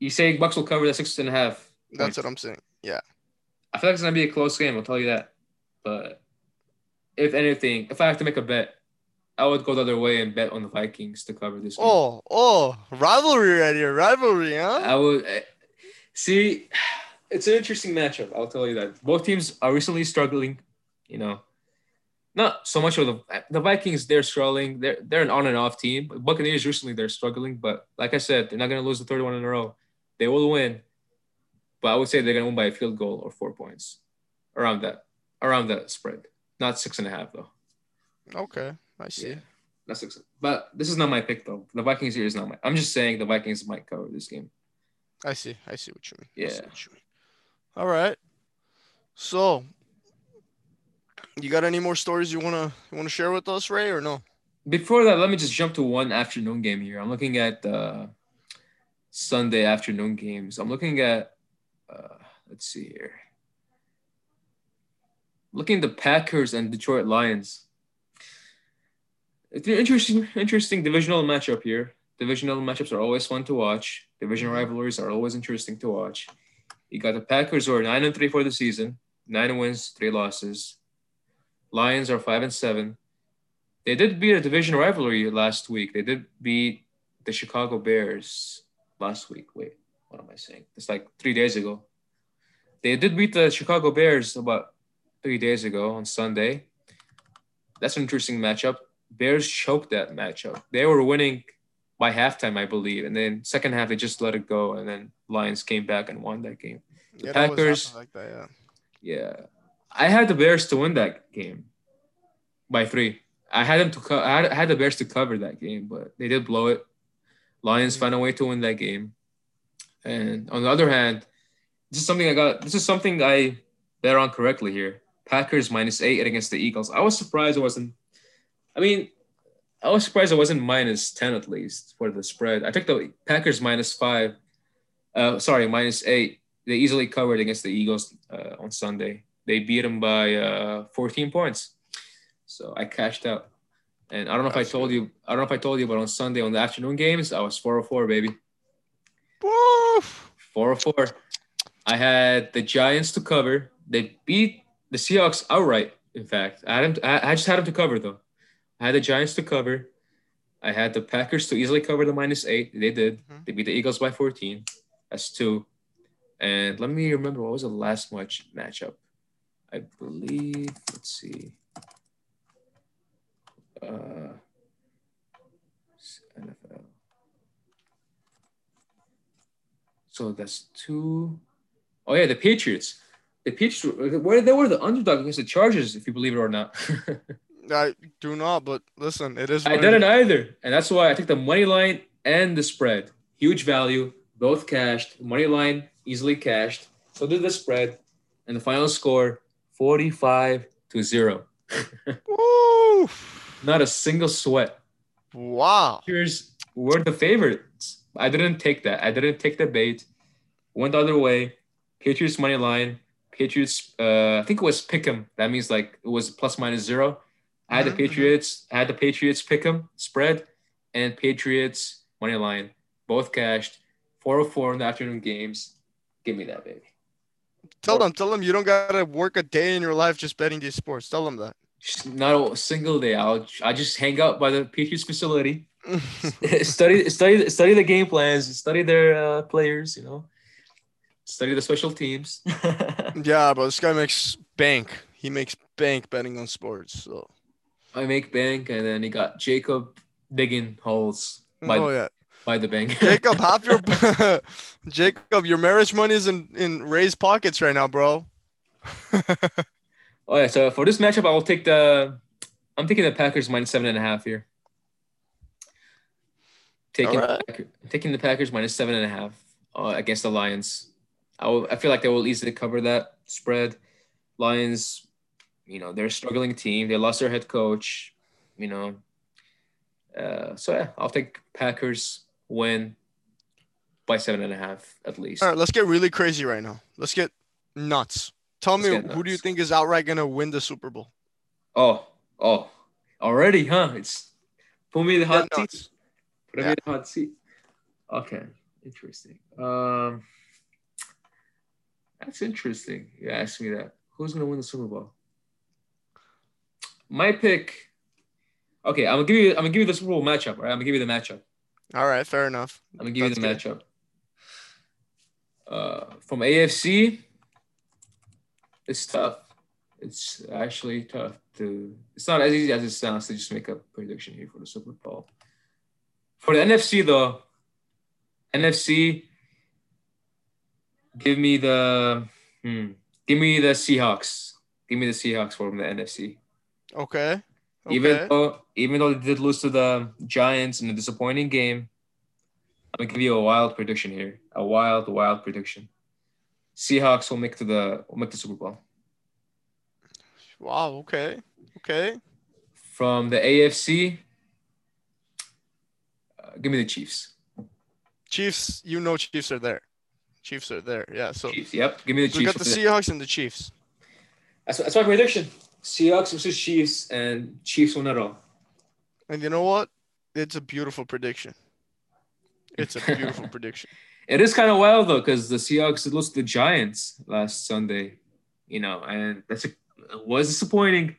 you say Bucks will cover the six and a half. That's what I'm saying. Yeah. I feel like it's gonna be a close game. I'll tell you that. But if anything, if I have to make a bet, I would go the other way and bet on the Vikings to cover this. Game. Oh, oh, rivalry right here. Rivalry, huh? I would eh, see. It's an interesting matchup. I'll tell you that. Both teams are recently struggling. You know, not so much of the the Vikings. They're struggling. They're they're an on and off team. Buccaneers recently they're struggling, but like I said, they're not gonna lose the third one in a row. They will win, but I would say they're gonna win by a field goal or four points, around that, around that spread. Not six and a half though. Okay, I see. Yeah, that's six. But this is not my pick though. The Vikings here is not my. I'm just saying the Vikings might cover this game. I see. I see what you mean. Yeah. you mean. All right. So, you got any more stories you wanna you wanna share with us, Ray, or no? Before that, let me just jump to one afternoon game here. I'm looking at the Sunday afternoon games. I'm looking at, uh, let's see here. Looking at the Packers and Detroit Lions. It's an interesting, interesting divisional matchup here. Divisional matchups are always fun to watch. Division mm-hmm. rivalries are always interesting to watch. You got the Packers who are nine and three for the season, nine wins, three losses. Lions are five and seven, they did beat a division rivalry last week. They did beat the Chicago Bears last week. Wait, what am I saying? It's like three days ago. They did beat the Chicago Bears about three days ago on Sunday. That's an interesting matchup. Bears choked that matchup. They were winning by halftime, I believe, and then second half they just let it go, and then Lions came back and won that game. The Yeah, Packers, like that, yeah. yeah, I had the Bears to win that game by three. I had them to co- I had, the Bears to cover that game, but they did blow it. Lions found a way to win that game. And on the other hand, this is something I got. This is something I bet on correctly here. Packers minus eight against the Eagles. I was surprised it wasn't. I mean, I was surprised it wasn't minus ten at least for the spread. I took the Packers minus five. Uh, sorry, minus eight. They easily covered against the Eagles uh, on Sunday. They beat them by uh, 14 points. So I cashed out. And I don't know if I told you. I don't know if I told you, but on Sunday on the afternoon games, I was 404, baby. Woof. 404. I had the Giants to cover. They beat the Seahawks outright. In fact, I had them. I just had them to cover though. I had the Giants to cover. I had the Packers to easily cover the minus eight. They did. Mhm. They beat the Eagles by 14. That's two. And let me remember what was the last match matchup. I believe. Let's see. Uh, NFL. So that's two. Oh yeah, the Patriots. The Patriots. Where they were the underdog against the Chargers, if you believe it or not. <laughs> I do not, but listen, it is. I didn't either, and that's why I took the money line and the spread. Huge value, both cashed. Money line easily cashed. So did the spread, and the final score forty-five to zero. <laughs> Woof. Not a single sweat. Wow. Patriots were the favorites. I didn't take that. I didn't take the bait. Went the other way. Patriots money line. Patriots. Uh, I think it was pick'em. That means like it was plus minus zero. I had the Patriots. I had the Patriots pick'em spread, and Patriots money line. Both cashed. 404 in the afternoon games. Give me that, baby. Tell them, tell them you don't gotta work a day in your life just betting these sports. Tell them that. Not a single day. I'll I just hang out by the Patriots facility. <laughs> <laughs> study study study the game plans, study their uh, players, you know. Study the special teams. <laughs> yeah, but this guy makes bank. He makes bank betting on sports. So. I make bank and then he got Jacob digging holes by, oh yeah, by the bank. <laughs> Jacob, half your <laughs> Jacob, your marriage money is in in Ray's pockets right now, bro. <laughs> oh yeah, so for this matchup I will take the I'm taking the Packers minus seven and a half here. Taking Alright. taking the Packers minus seven and a half uh, against the Lions. I will, I feel like they will easily cover that spread. Lions, you know, they're a struggling team. They lost their head coach, you know. Uh, so yeah, I'll take Packers win by seven and a half at least. All right, let's get really crazy right now. Let's get nuts. Tell Let's me, get who do you think is outright gonna win the Super Bowl? Oh, oh, already, huh? It's put me in the hot seat. nuts. Put me in the hot seat. Okay, interesting. Um, that's interesting. You asked me that. Who's gonna win the Super Bowl? My pick. Okay, I'm gonna give you. I'm gonna give you the Super Bowl matchup. Right, I'm gonna give you the matchup. All right, fair enough. I'm gonna give you the That's matchup. Uh, from AFC, it's tough. It's actually tough to. It's not as easy as it sounds to just make a prediction here for the Super Bowl. For the NFC, though, NFC, give me the, hmm, give me the Seahawks. Give me the Seahawks from the NFC. Okay. Okay. Even though even though they did lose to the Giants in a disappointing game, I'm gonna give you a wild prediction here. A wild, wild prediction. Seahawks will make to the will make the Super Bowl. wow. Okay. Okay. From the AFC, uh, give me the Chiefs. Chiefs. You know, Chiefs are there. Chiefs are there. Yeah. So Chiefs. Yep. Give me the we Chiefs. got the the- Seahawks and the Chiefs. that's, that's my prediction. Seahawks versus Chiefs, and Chiefs win it all. And you know what? It's a beautiful prediction. It's a beautiful <laughs> prediction. It is kind of wild though, because the Seahawks lost to the Giants last Sunday, you know, and that's a, it was disappointing.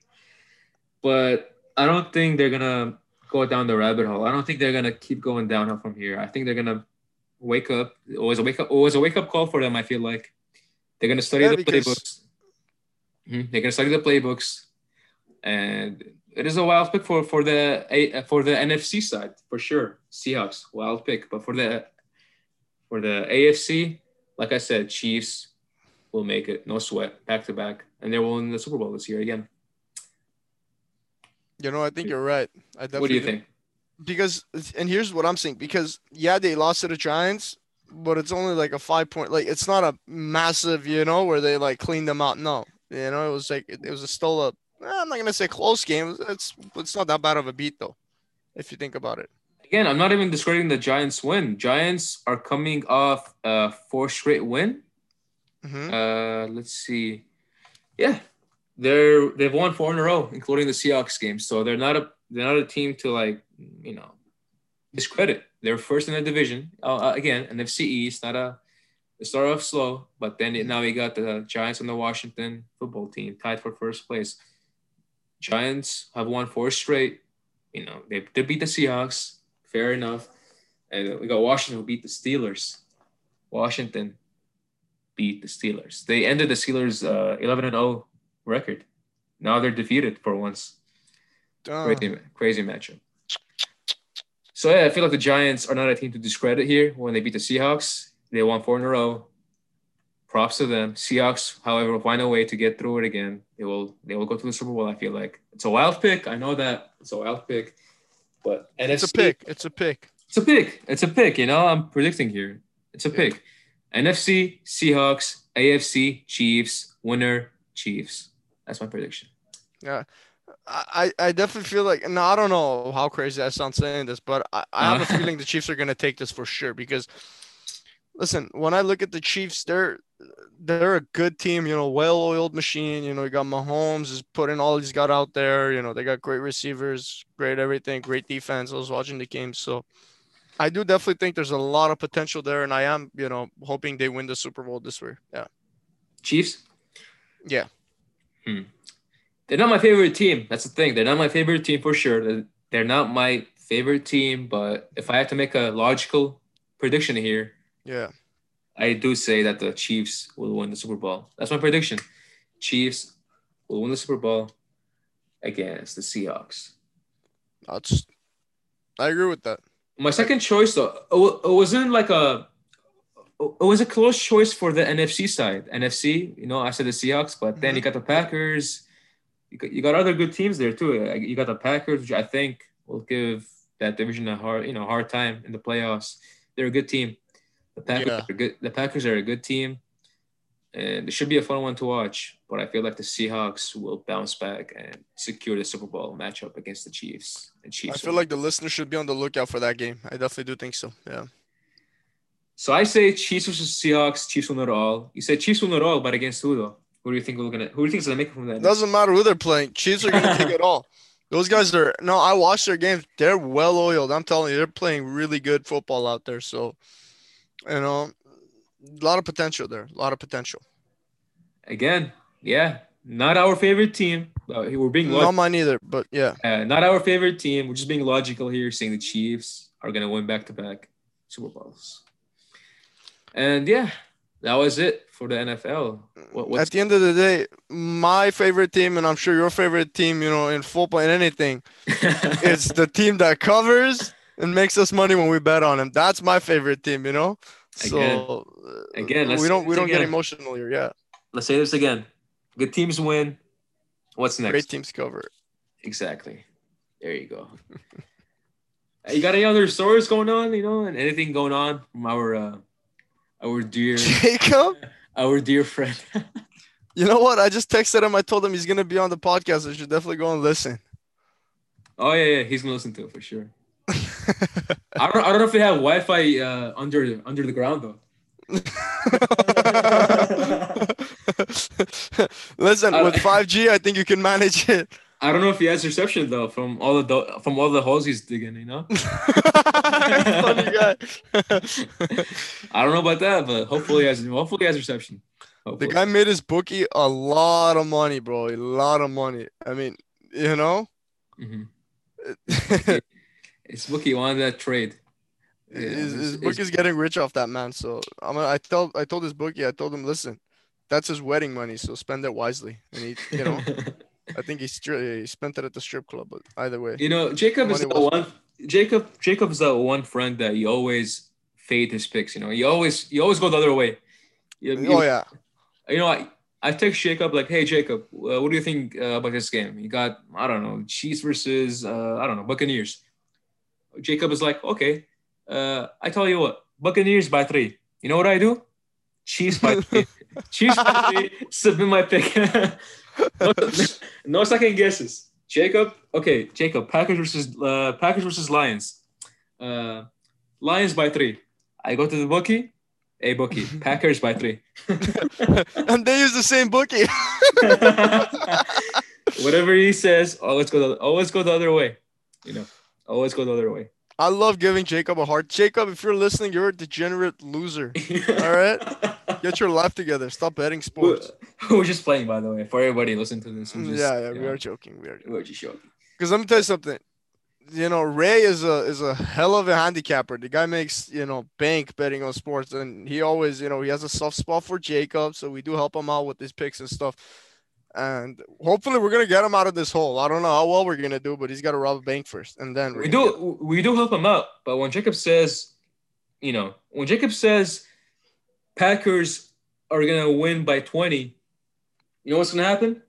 But I don't think they're gonna go down the rabbit hole. I don't think they're gonna keep going downhill from here. I think they're gonna wake up. It was a wake up. It was a wake up call for them. I feel like they're gonna study Yeah, the playbooks. They're gonna study the playbooks, and it is a wild pick for for the for the NFC side for sure. Seahawks wild pick, but for the for the AFC, like I said, Chiefs will make it. No sweat, back to back, and they will win the Super Bowl this year again. You know, I think you're right. I definitely What do you think? because and here's what I'm saying because yeah they lost to the Giants but it's only like a five point like it's not a massive you know where they like cleaned them out no you know it was like it, it was a still a eh, I'm not gonna say close game it's it's not that bad of a beat though if you think about it Again, I'm not even discrediting the Giants win. Giants are coming off a four straight win. Mhm. Uh, let's see. Yeah, they're they've won four in a row, including the Seahawks game. So they're not a they're not a team to like you know discredit. They're first in the division. Uh, uh, again, NFC East, not a. They start off slow, but then now we got the Giants and the Washington football team tied for first place. Giants have won four straight. You know they they beat the Seahawks, fair enough, and we got Washington who beat the Steelers. Washington beat the Steelers. They ended the Steelers' uh, 11 and 0 record. Now they're defeated for once. Crazy, crazy matchup. So yeah, I feel like the Giants are not a team to discredit here when they beat the Seahawks. They won four in a row. Props to them. Seahawks, however, will find a way to get through it again. They will. They will go to the Super Bowl. I feel like it's a wild pick. I know that it's a wild pick, but NFC, it's a pick it's a pick It's a pick. It's a pick. You know, I'm predicting here. It's a pick. NFC, Seahawks, AFC, Chiefs, winner, Chiefs. That's my prediction. Yeah. I, I definitely feel like no, I don't know how crazy that sounds saying this, but I, I have a Uh. feeling the Chiefs are gonna take this for sure because listen, when I look at the Chiefs, they're they're a good team, you know, well-oiled machine. You know, you got Mahomes is putting all he's got out there. You know, they got great receivers, great everything, great defense. I was watching the game, so I do definitely think there's a lot of potential there, and I am, you know, hoping they win the Super Bowl this year. Yeah, Chiefs. yeah, hmm. They're not my favorite team. That's the thing. They're not my favorite team for sure. They're- They're not my favorite team, but if I have to make a logical prediction here, yeah. I do say that the Chiefs will win the Super Bowl. That's my prediction. Chiefs will win the Super Bowl against the Seahawks. That's I agree with that. My second choice, though, it wasn't like a. It was a close choice for the NFC side. NFC, you know, I said the Seahawks, but then you mm-hmm. got the Packers. You got, you got other good teams there too. You got the Packers, which I think will give that division a hard, you know, hard time in the playoffs. They're a good team. The Packers Yeah. are good. The Packers are a good team, and it should be a fun one to watch. But I feel like the Seahawks will bounce back and secure the Super Bowl matchup against the Chiefs. And Chiefs. I feel like the listeners should be on the lookout for that game. I definitely do think so. Yeah. So I say Chiefs versus Seahawks. Chiefs will not all. You said Chiefs will not all, but against who though? Who do you think we're gonna? Who do you think is gonna make it from that? Doesn't matter who they're playing. Chiefs are gonna take it all. <laughs> Those guys are no. I watched their games. They're well oiled. I'm telling you, they're playing really good football out there. So, you know, a lot of potential there. A lot of potential. Again, yeah, not our favorite team. Uh, we're being Not logical. mine either. But yeah, Uh, not our favorite team. We're just being logical here, saying the Chiefs are gonna win back-to-back Super Bowls. And yeah, that was it for the NFL. What, at the end of the day, my favorite team, and I'm sure your favorite team, you know, in football and anything, <laughs> it's the team that covers and makes us money when we bet on him. That's my favorite team. You know. So Again. uh, Again, let's we don't we don't get emotional here. Yeah, Let's say this again. Good teams win. What's next? great teams cover. Exactly. There you go. <laughs> You got any other stories going on? You know, and anything going on from our uh, our dear <laughs> Jacob. <laughs> our dear friend? You know what? I just texted him. I told him he's gonna be on the podcast. I should definitely go and listen. oh yeah, yeah, he's gonna listen to it for sure. I don't I don't know if they have Wi-Fi uh, under under the ground though. <laughs> listen, with 5G, I think you can manage it. I don't know if he has reception though from all the do- from all the holes he's digging. You know, Funny <laughs> guy. I don't know about that, but hopefully he has hopefully he has reception. the guy made his bookie a lot of money, bro. A lot of money. I mean, you know, Mhm. <laughs> It's bookie wanted that trade. Yeah, his, book is getting rich off that man. So I'm gonna, I told I told his bookie, I told him, listen, that's his wedding money, so spend it wisely. And he, you know, <laughs> I think he, stri- he spent it at the strip club. But either way, you know, Jacob is the one. Jacob Jacob is that one friend that you always fade his picks. You know, you always you always go the other way. You, you- oh yeah, you know, I, I text Jacob like, "Hey Jacob, uh, what do you think uh, about this game? You got I don't know, Chiefs versus uh, I don't know Buccaneers." Jacob is like, "Okay, uh, I tell you what, Buccaneers by three. You know what I do? Chiefs by three. <laughs> Chiefs by three. Submit my pick. <laughs> no, no second guesses. Jacob, okay, Jacob, Packers versus uh, Packers versus Lions. Uh, Lions by three. I go to the bookie. A bookie, <laughs> Packers by three. and they use the same bookie. Whatever he says, always go. The, always go the other way. You know, always go the other way. I love giving Jacob a heart. Jacob, if you're listening, you're a degenerate loser. All right, <laughs> get your life together. Stop betting sports. <laughs> we're just playing, by the way, for everybody listening to this. Just, yeah, yeah, we know, are joking. We are. We're just joking. Because let me tell you something. You know, Ray is a is a hell of a handicapper. The guy makes you know bank betting on sports, and he always you know he has a soft spot for Jacob, so we do help him out with his picks and stuff. And hopefully, we're gonna get him out of this hole. I don't know how well we're gonna do, but he's got to rob a bank first, and then get- do we do help him out, but when Jacob says, you know, when Jacob says Packers are gonna win by 20, you know what's gonna happen?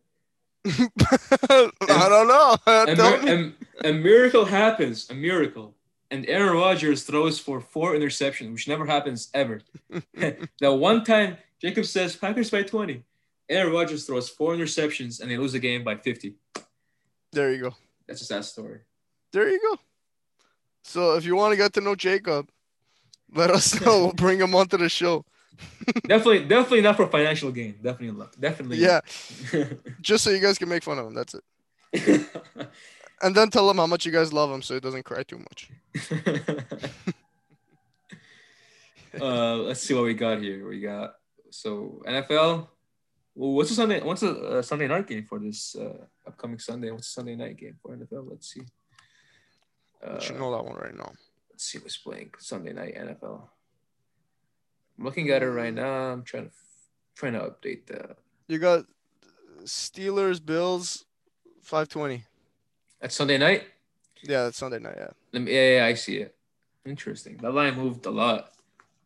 <laughs> I don't know. <laughs> A, a, a miracle happens, a miracle. And Aaron Rodgers throws for four interceptions, which never happens ever. <laughs> the one time Jacob says Packers by 20, Aaron Rodgers throws four interceptions and they lose the game by 50. There you go. That's a sad story. There you go. So if you want to get to know Jacob, let us know. <laughs> We'll bring him onto the show. <laughs> definitely, definitely not for financial gain. Definitely not. Definitely. Yeah, <laughs> just so you guys can make fun of him. That's it. And then tell him how much you guys love him so he doesn't cry too much. uh, let's see what we got here. We got so NFL. What's the Sunday? What's the uh, Sunday night game for this uh, upcoming Sunday? What's the Sunday night game for NFL? Let's see. Uh, You should know that one right now. let's see what's playing Sunday night NFL. I'm looking at it right now. I'm trying to trying to update the. You got Steelers, Bills, 520. That's Sunday night. Yeah, that's Sunday night. Yeah. Let me, yeah, yeah, I see it. Interesting. That line moved a lot.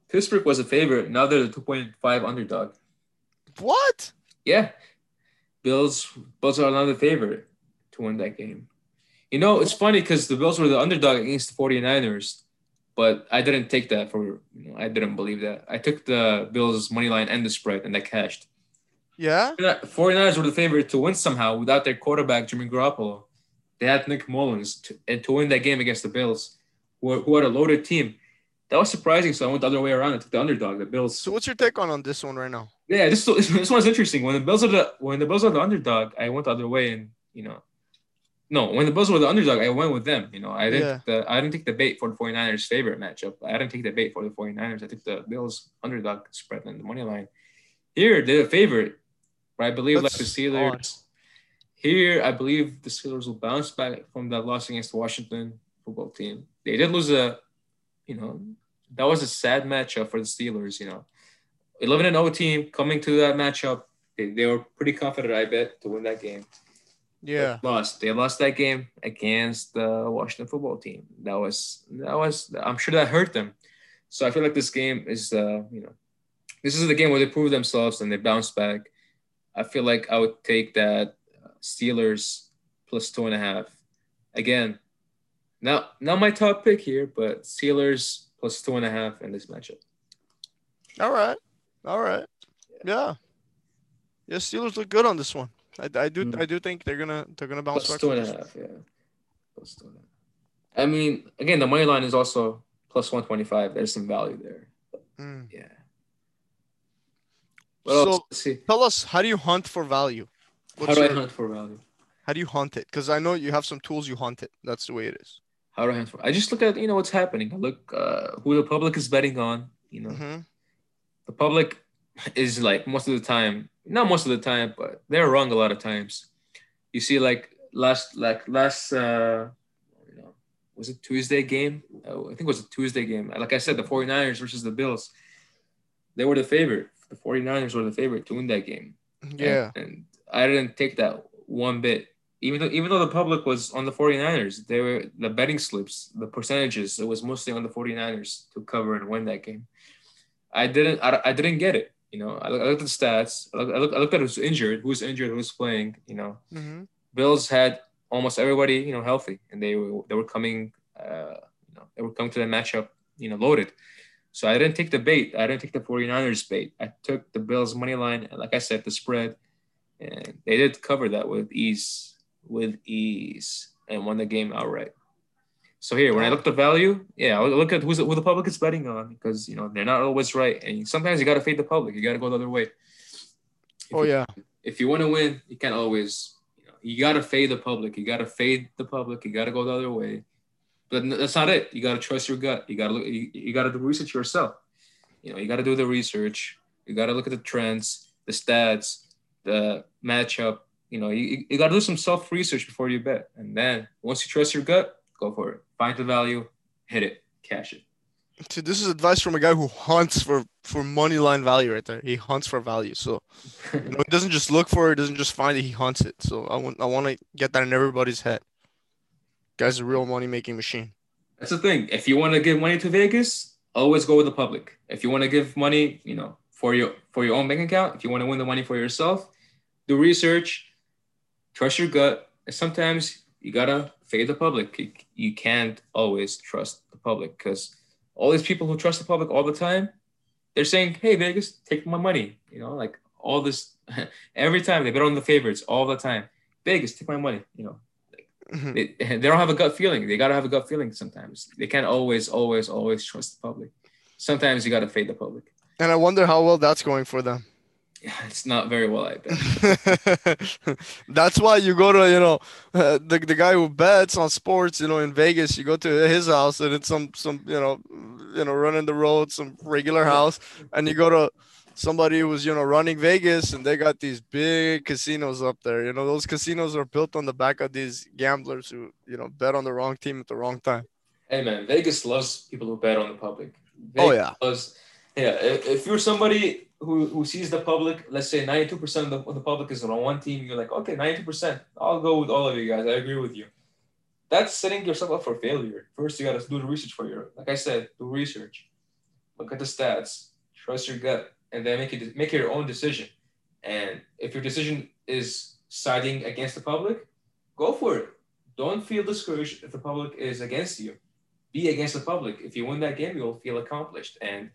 Pittsburgh was a favorite. Now they're the 2.5 underdog. What? Yeah. Bills Bills are another favorite to win that game. You know, it's funny because the Bills were the underdog against the 49ers, but I didn't take that for you know, I didn't believe that. I took the Bills money line and the spread and that cashed. Yeah. 49ers were the favorite to win somehow without their quarterback, Jimmy Garoppolo. They had Nick Mullens to, and to win that game against the Bills, who, who had a loaded team. That was surprising, so I went the other way around. I took the underdog, the Bills. So what's your take on on this one right now? Yeah, this this one's interesting. When the Bills are the when the Bills are the underdog, I went the other way, and you know, no, when the Bills were the underdog, I went with them. You know, I didn't Yeah. the I didn't take the bait for the 49ers favorite matchup. I didn't take the bait for the 49ers. I took the Bills underdog spread and the money line. Here, they're the favorite, but I believe like the That's Steelers. Here, I believe the Steelers will bounce back from that loss against the Washington football team. They did lose a, you know, that was a sad matchup for the Steelers. You know, 11 and 0 team coming to that matchup. They, they were pretty confident, I bet, to win that game. Yeah. They lost. They lost that game against the Washington football team. That was that was. I'm sure that hurt them. So I feel like this game is, uh, you know, this is the game where they prove themselves and they bounce back. I feel like I would take that uh, Steelers plus two and a half. Again, not not my top pick here, but Steelers plus two and a half in this matchup. All right. All right. Yeah. Yeah, Steelers look good on this one. I, I do Mm. I do think they're gonna they're gonna bounce Plus back. two and a half, yeah. Plus two and a half. I mean, again, the money line is also plus one twenty five. There's some value there. Mm. Yeah. Else? So- Let's see. Tell us how do you hunt for value? How What's do I hunt for value? how do you hunt it? Because I know you have some tools you hunt it. That's the way it is. How do I hunt? I just look at you know what's happening. I look uh, who the public is betting on. You know, hmm the public is like most of the time, not most of the time, but they're wrong a lot of times. You see, like last like last uh you know was it Tuesday game? Uh, I think it was a Tuesday game. Like I said, the 49ers versus the Bills. They were the favorite. The 49ers were the favorite to win that game. Yeah. And, and I didn't take that one bit. Even though even though the public was on the 49ers, they were the betting slips, the percentages, it was mostly on the 49ers to cover and win that game. I didn't I, I didn't get it. You know, I, I looked at the stats. I looked, I looked, I looked at who's injured, who's injured, who's playing. You know, Mm-hmm. Bills had almost everybody, you know, healthy, and they were they were coming, uh, you know, they were coming to the matchup, you know, loaded. So I didn't take the bait. I didn't take the 49ers bait. I took the Bills money line, and like I said, the spread, and they did cover that with ease, with ease, and won the game outright. So here, when I look at the value, yeah, I look at who's who the public is betting on because you know they're not always right, and sometimes you got to fade the public. You got to go the other way. If Oh you- yeah. if you want to win, you can't always, you know, you got to fade the public. You got to fade the public. You got to go the other way. But that's not it. You got to trust your gut. You got to look, you, you got to do research yourself. You know, you got to do the research. You got to look at the trends, the stats, the matchup. You know, you, you got to do some self research before you bet. And then once you trust your gut, go for it. Find the value, hit it, cash it. Dude, this is advice from a guy who hunts for for money line value right there. He hunts for value. So you know, he doesn't just look for it, doesn't just find it, he hunts it. So I want I want to get that in everybody's head. Guy's a real money making machine. That's the thing. If you want to give money to Vegas, always go with the public. If you want to give money, you know, for your for your own bank account, if you want to win the money for yourself, do research, trust your gut. Sometimes you gotta fade the public. You, can't always trust the public because all these people who trust the public all the time, they're saying, "Hey, Vegas, take my money." You know, like all this <laughs> every time they bet on the favorites all the time. Vegas, take my money. You know, Mhm. they, <laughs> they don't have a gut feeling. They gotta have a gut feeling sometimes. They can't always, always, always trust the public. Sometimes you gotta fade the public. And I wonder how well that's going for them. Yeah, it's not very well, I bet. <laughs> That's why you go to, you know, uh, <laughs> the the guy who bets on sports, you know, in Vegas, you go to his house and it's some some, you know, you know, running the road, some regular house, and you go to somebody who's, you know, running Vegas and they got these big casinos up there. You know, those casinos are built on the back of these gamblers who, you know, bet on the wrong team at the wrong time. hey man, Vegas loves people who bet on the public. Oh, yeah. Loves, yeah. If you're somebody who, who sees the public, let's say 92% of the, of the public is on one team, you're like, okay, 92%. I'll go with all of you guys. I agree with you. That's setting yourself up for failure. First, you got to do the research for your, like I said, do research. Look at the stats, trust your gut, and then make it make your own decision. And if your decision is siding against the public, go for it. Don't feel discouraged if the public is against you. Be against the public. If you win that game, you'll feel accomplished. And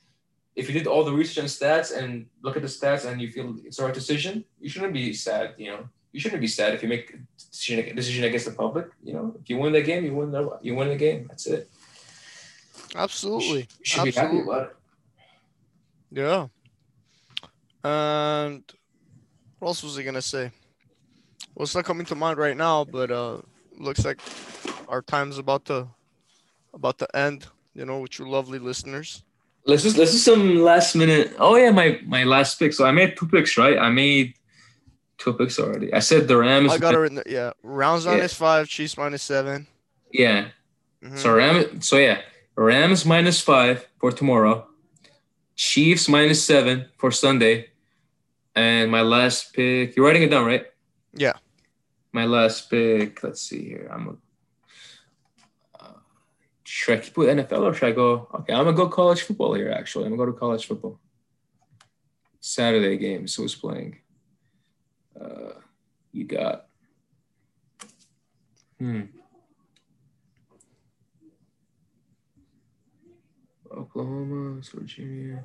if you did all the research and stats and look at the stats and you feel it's the right decision, you shouldn't be sad. You know, you shouldn't be sad if you make a decision, decision against the public. You know, if you win the game, you win the you win the game. That's it. Absolutely. You should be happy about it. Yeah. And what else was I gonna say? Well, it's not coming to mind right now, but uh, looks like our time's about to about to end. You know, with you lovely listeners. Let's just let's do some last minute. Oh yeah, my my last pick. So I made two picks, right? I made two picks already. I said the Rams. I got it in there. Yeah, rounds Yeah. minus five, Chiefs minus seven. Yeah. Mhm. So Ram. So yeah, Rams minus five for tomorrow. Chiefs minus seven for Sunday. And my last pick. You're writing it down, right? Yeah. My last pick. Let's see here. I'm. Should I keep with NFL or should I go? Okay, I'm gonna go college football here. Actually, I'm gonna go to college football. Saturday games. Who's playing? Uh, you got. Hmm. Oklahoma, Virginia.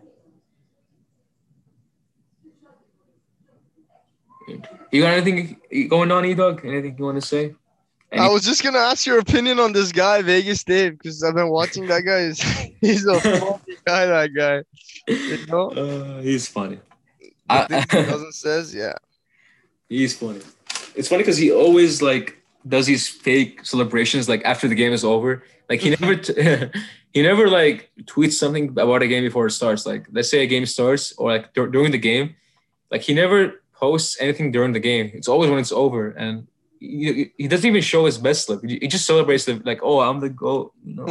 You got anything going on, E Dog? Anything you want to say? I was just gonna ask your opinion on this guy, Vegas Dave, because I've been watching that guy. He's, <laughs> he's a <laughs> funny guy. That guy. You know, Uh, he's funny. I- <laughs> doesn't says, yeah. He's funny. It's funny because he always like does these fake celebrations like after the game is over. Like he never t- he never like tweets something about a game before it starts. Like let's say a game starts or like dur- during the game, like he never posts anything during the game. It's always when it's over, and he, he doesn't even show his best slip. He, just celebrates the like, oh, I'm the goat. You know, <laughs>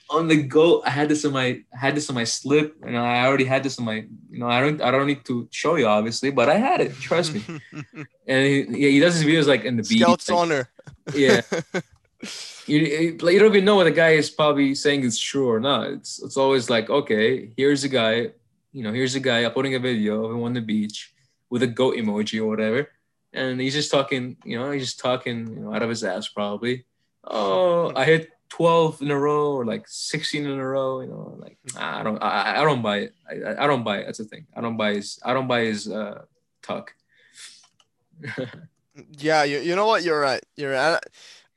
<laughs> on the goat. I had this in my I had this in my slip, and I already had this in my. You know, I don't I don't need to show you obviously, but I had it. Trust me. <laughs> And he, yeah, he does his videos like in the beach. Scouts like, honor. Yeah. You, you like, you don't even know what the guy is probably saying is true or not. It's it's always like, okay, here's a guy, you know, here's a guy uploading a video of him on the beach with a goat emoji or whatever, and he's just talking, you know, he's just talking, you know, out of his ass probably. Oh, I hit 12 in a row or like 16 in a row, you know, like I don't I, I don't buy it. I, I don't buy it. That's the thing. I don't buy his I don't buy his uh talk. <laughs> Yeah, you, you know what? You're right. You're right.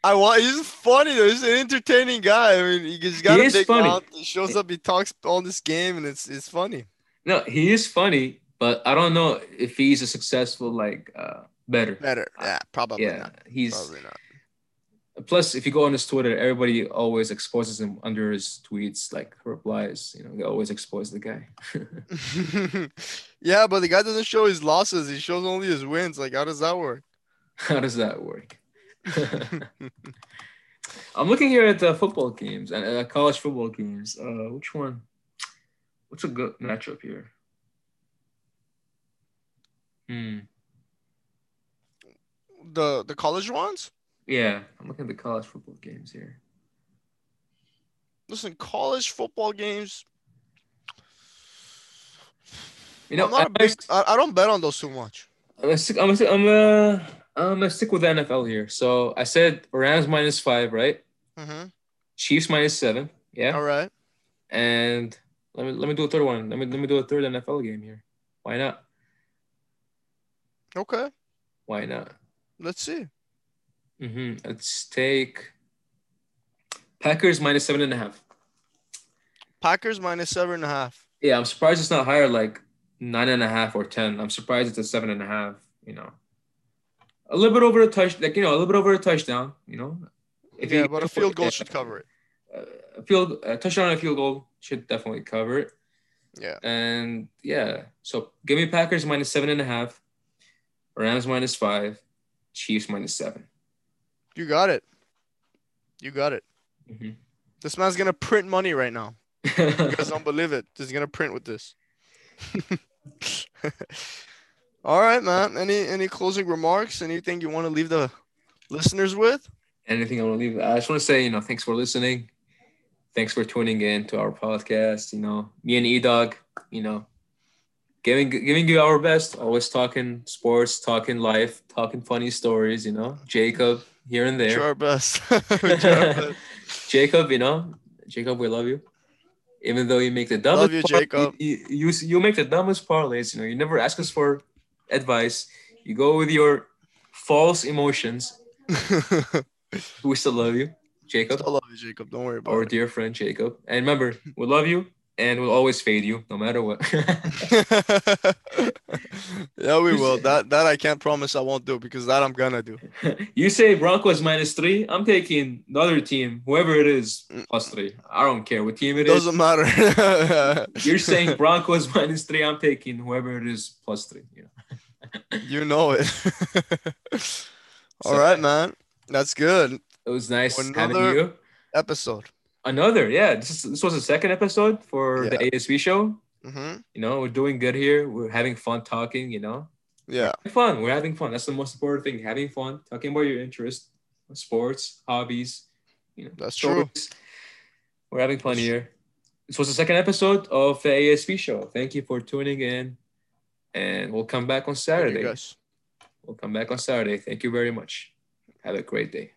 I want. He's funny though. He's an entertaining guy. I mean, he's got He a big funny. mouth. He shows up. He talks all this game, and it's it's funny. no, he is funny, but I don't know if he's a successful like uh better. Better. Yeah, probably yeah, not. he's Probably not. plus if you go on his Twitter, everybody always exposes him under his tweets, like replies. You know, they always expose the guy. <laughs> yeah, but the guy doesn't show his losses. He shows only his wins. Like, how does that work? <laughs> How does that work? <laughs> I'm looking here at the football games and uh, college football games. Uh, which one? What's a good matchup here? Hmm. The the college ones. Yeah, I'm looking at the college football games here. Listen, college football games. You know, I'm, not a I'm, big, I, I don't bet on those too much. I'm gonna, stick, I'm, gonna, I'm, gonna, I'm gonna stick with the NFL here. So I said Rams minus five, right? Mm-hmm. Chiefs minus seven. Yeah. All right. And let me let me do a third one. Let me let me do a third NFL game here. Why not? Okay. Why not? Let's see. Mm-hmm. Let's take Packers minus seven and a half. Packers minus seven and a half. Yeah, I'm surprised it's not higher, like nine and a half or ten. I'm surprised it's a seven and a half. You know, a little bit over a touch, like you know, a little bit over a touchdown. You know, if yeah, you- but a field goal yeah, should cover it. uh, a field a touchdown and a field goal should definitely cover it. Yeah. And yeah, so give me Packers minus seven and a half, Rams minus five, Chiefs minus seven. You got it. You got it. Mhm. This man's gonna print money right now. You guys don't believe it. He's gonna print with this. <laughs> All right, man. Any any closing remarks? Anything you want to leave the listeners with? Anything I want to leave? I just want to say, you know, thanks for listening. Thanks for tuning in to our podcast. You know, me and E Dog, you know, giving giving you our best. Always talking sports, talking life, talking funny stories. You know, Jacob here and there. try our best. <laughs> We try our <laughs> best. Jacob, you know, Jacob, we love you. Even though you make the dumbest, Love you, Jacob. You, you you make the dumbest parlays. You know, you never ask us for advice. You go with your false emotions. <laughs> We still love you, Jacob, I love you, Jacob. Don't worry about our it. dear friend Jacob. And remember, we love you, and we'll always fade you, no matter what. <laughs> yeah, we will. That that I can't promise I won't do because that I'm gonna do. <laughs> you say Broncos minus three. I'm taking the other team, whoever it is, mm. plus three. I don't care what team it It is. doesn't matter. <laughs> You're saying Broncos minus three. I'm taking whoever it is plus three. You know? you know it. All So, right, man. That's good. It was nice having you. Episode. Another, yeah. This, this was the second episode for the ASV show. Mm-hmm. You know, we're doing good here. We're having fun talking. You know, Yeah. Fun. We're having fun. That's the most important thing. Having fun, talking about your interests, sports, hobbies. You know, That's true. We're having fun here. This was the second episode of the ASV show. Thank you for tuning in, and we'll come back on Saturday. We'll come back on Saturday. Thank you very much. Have a great day.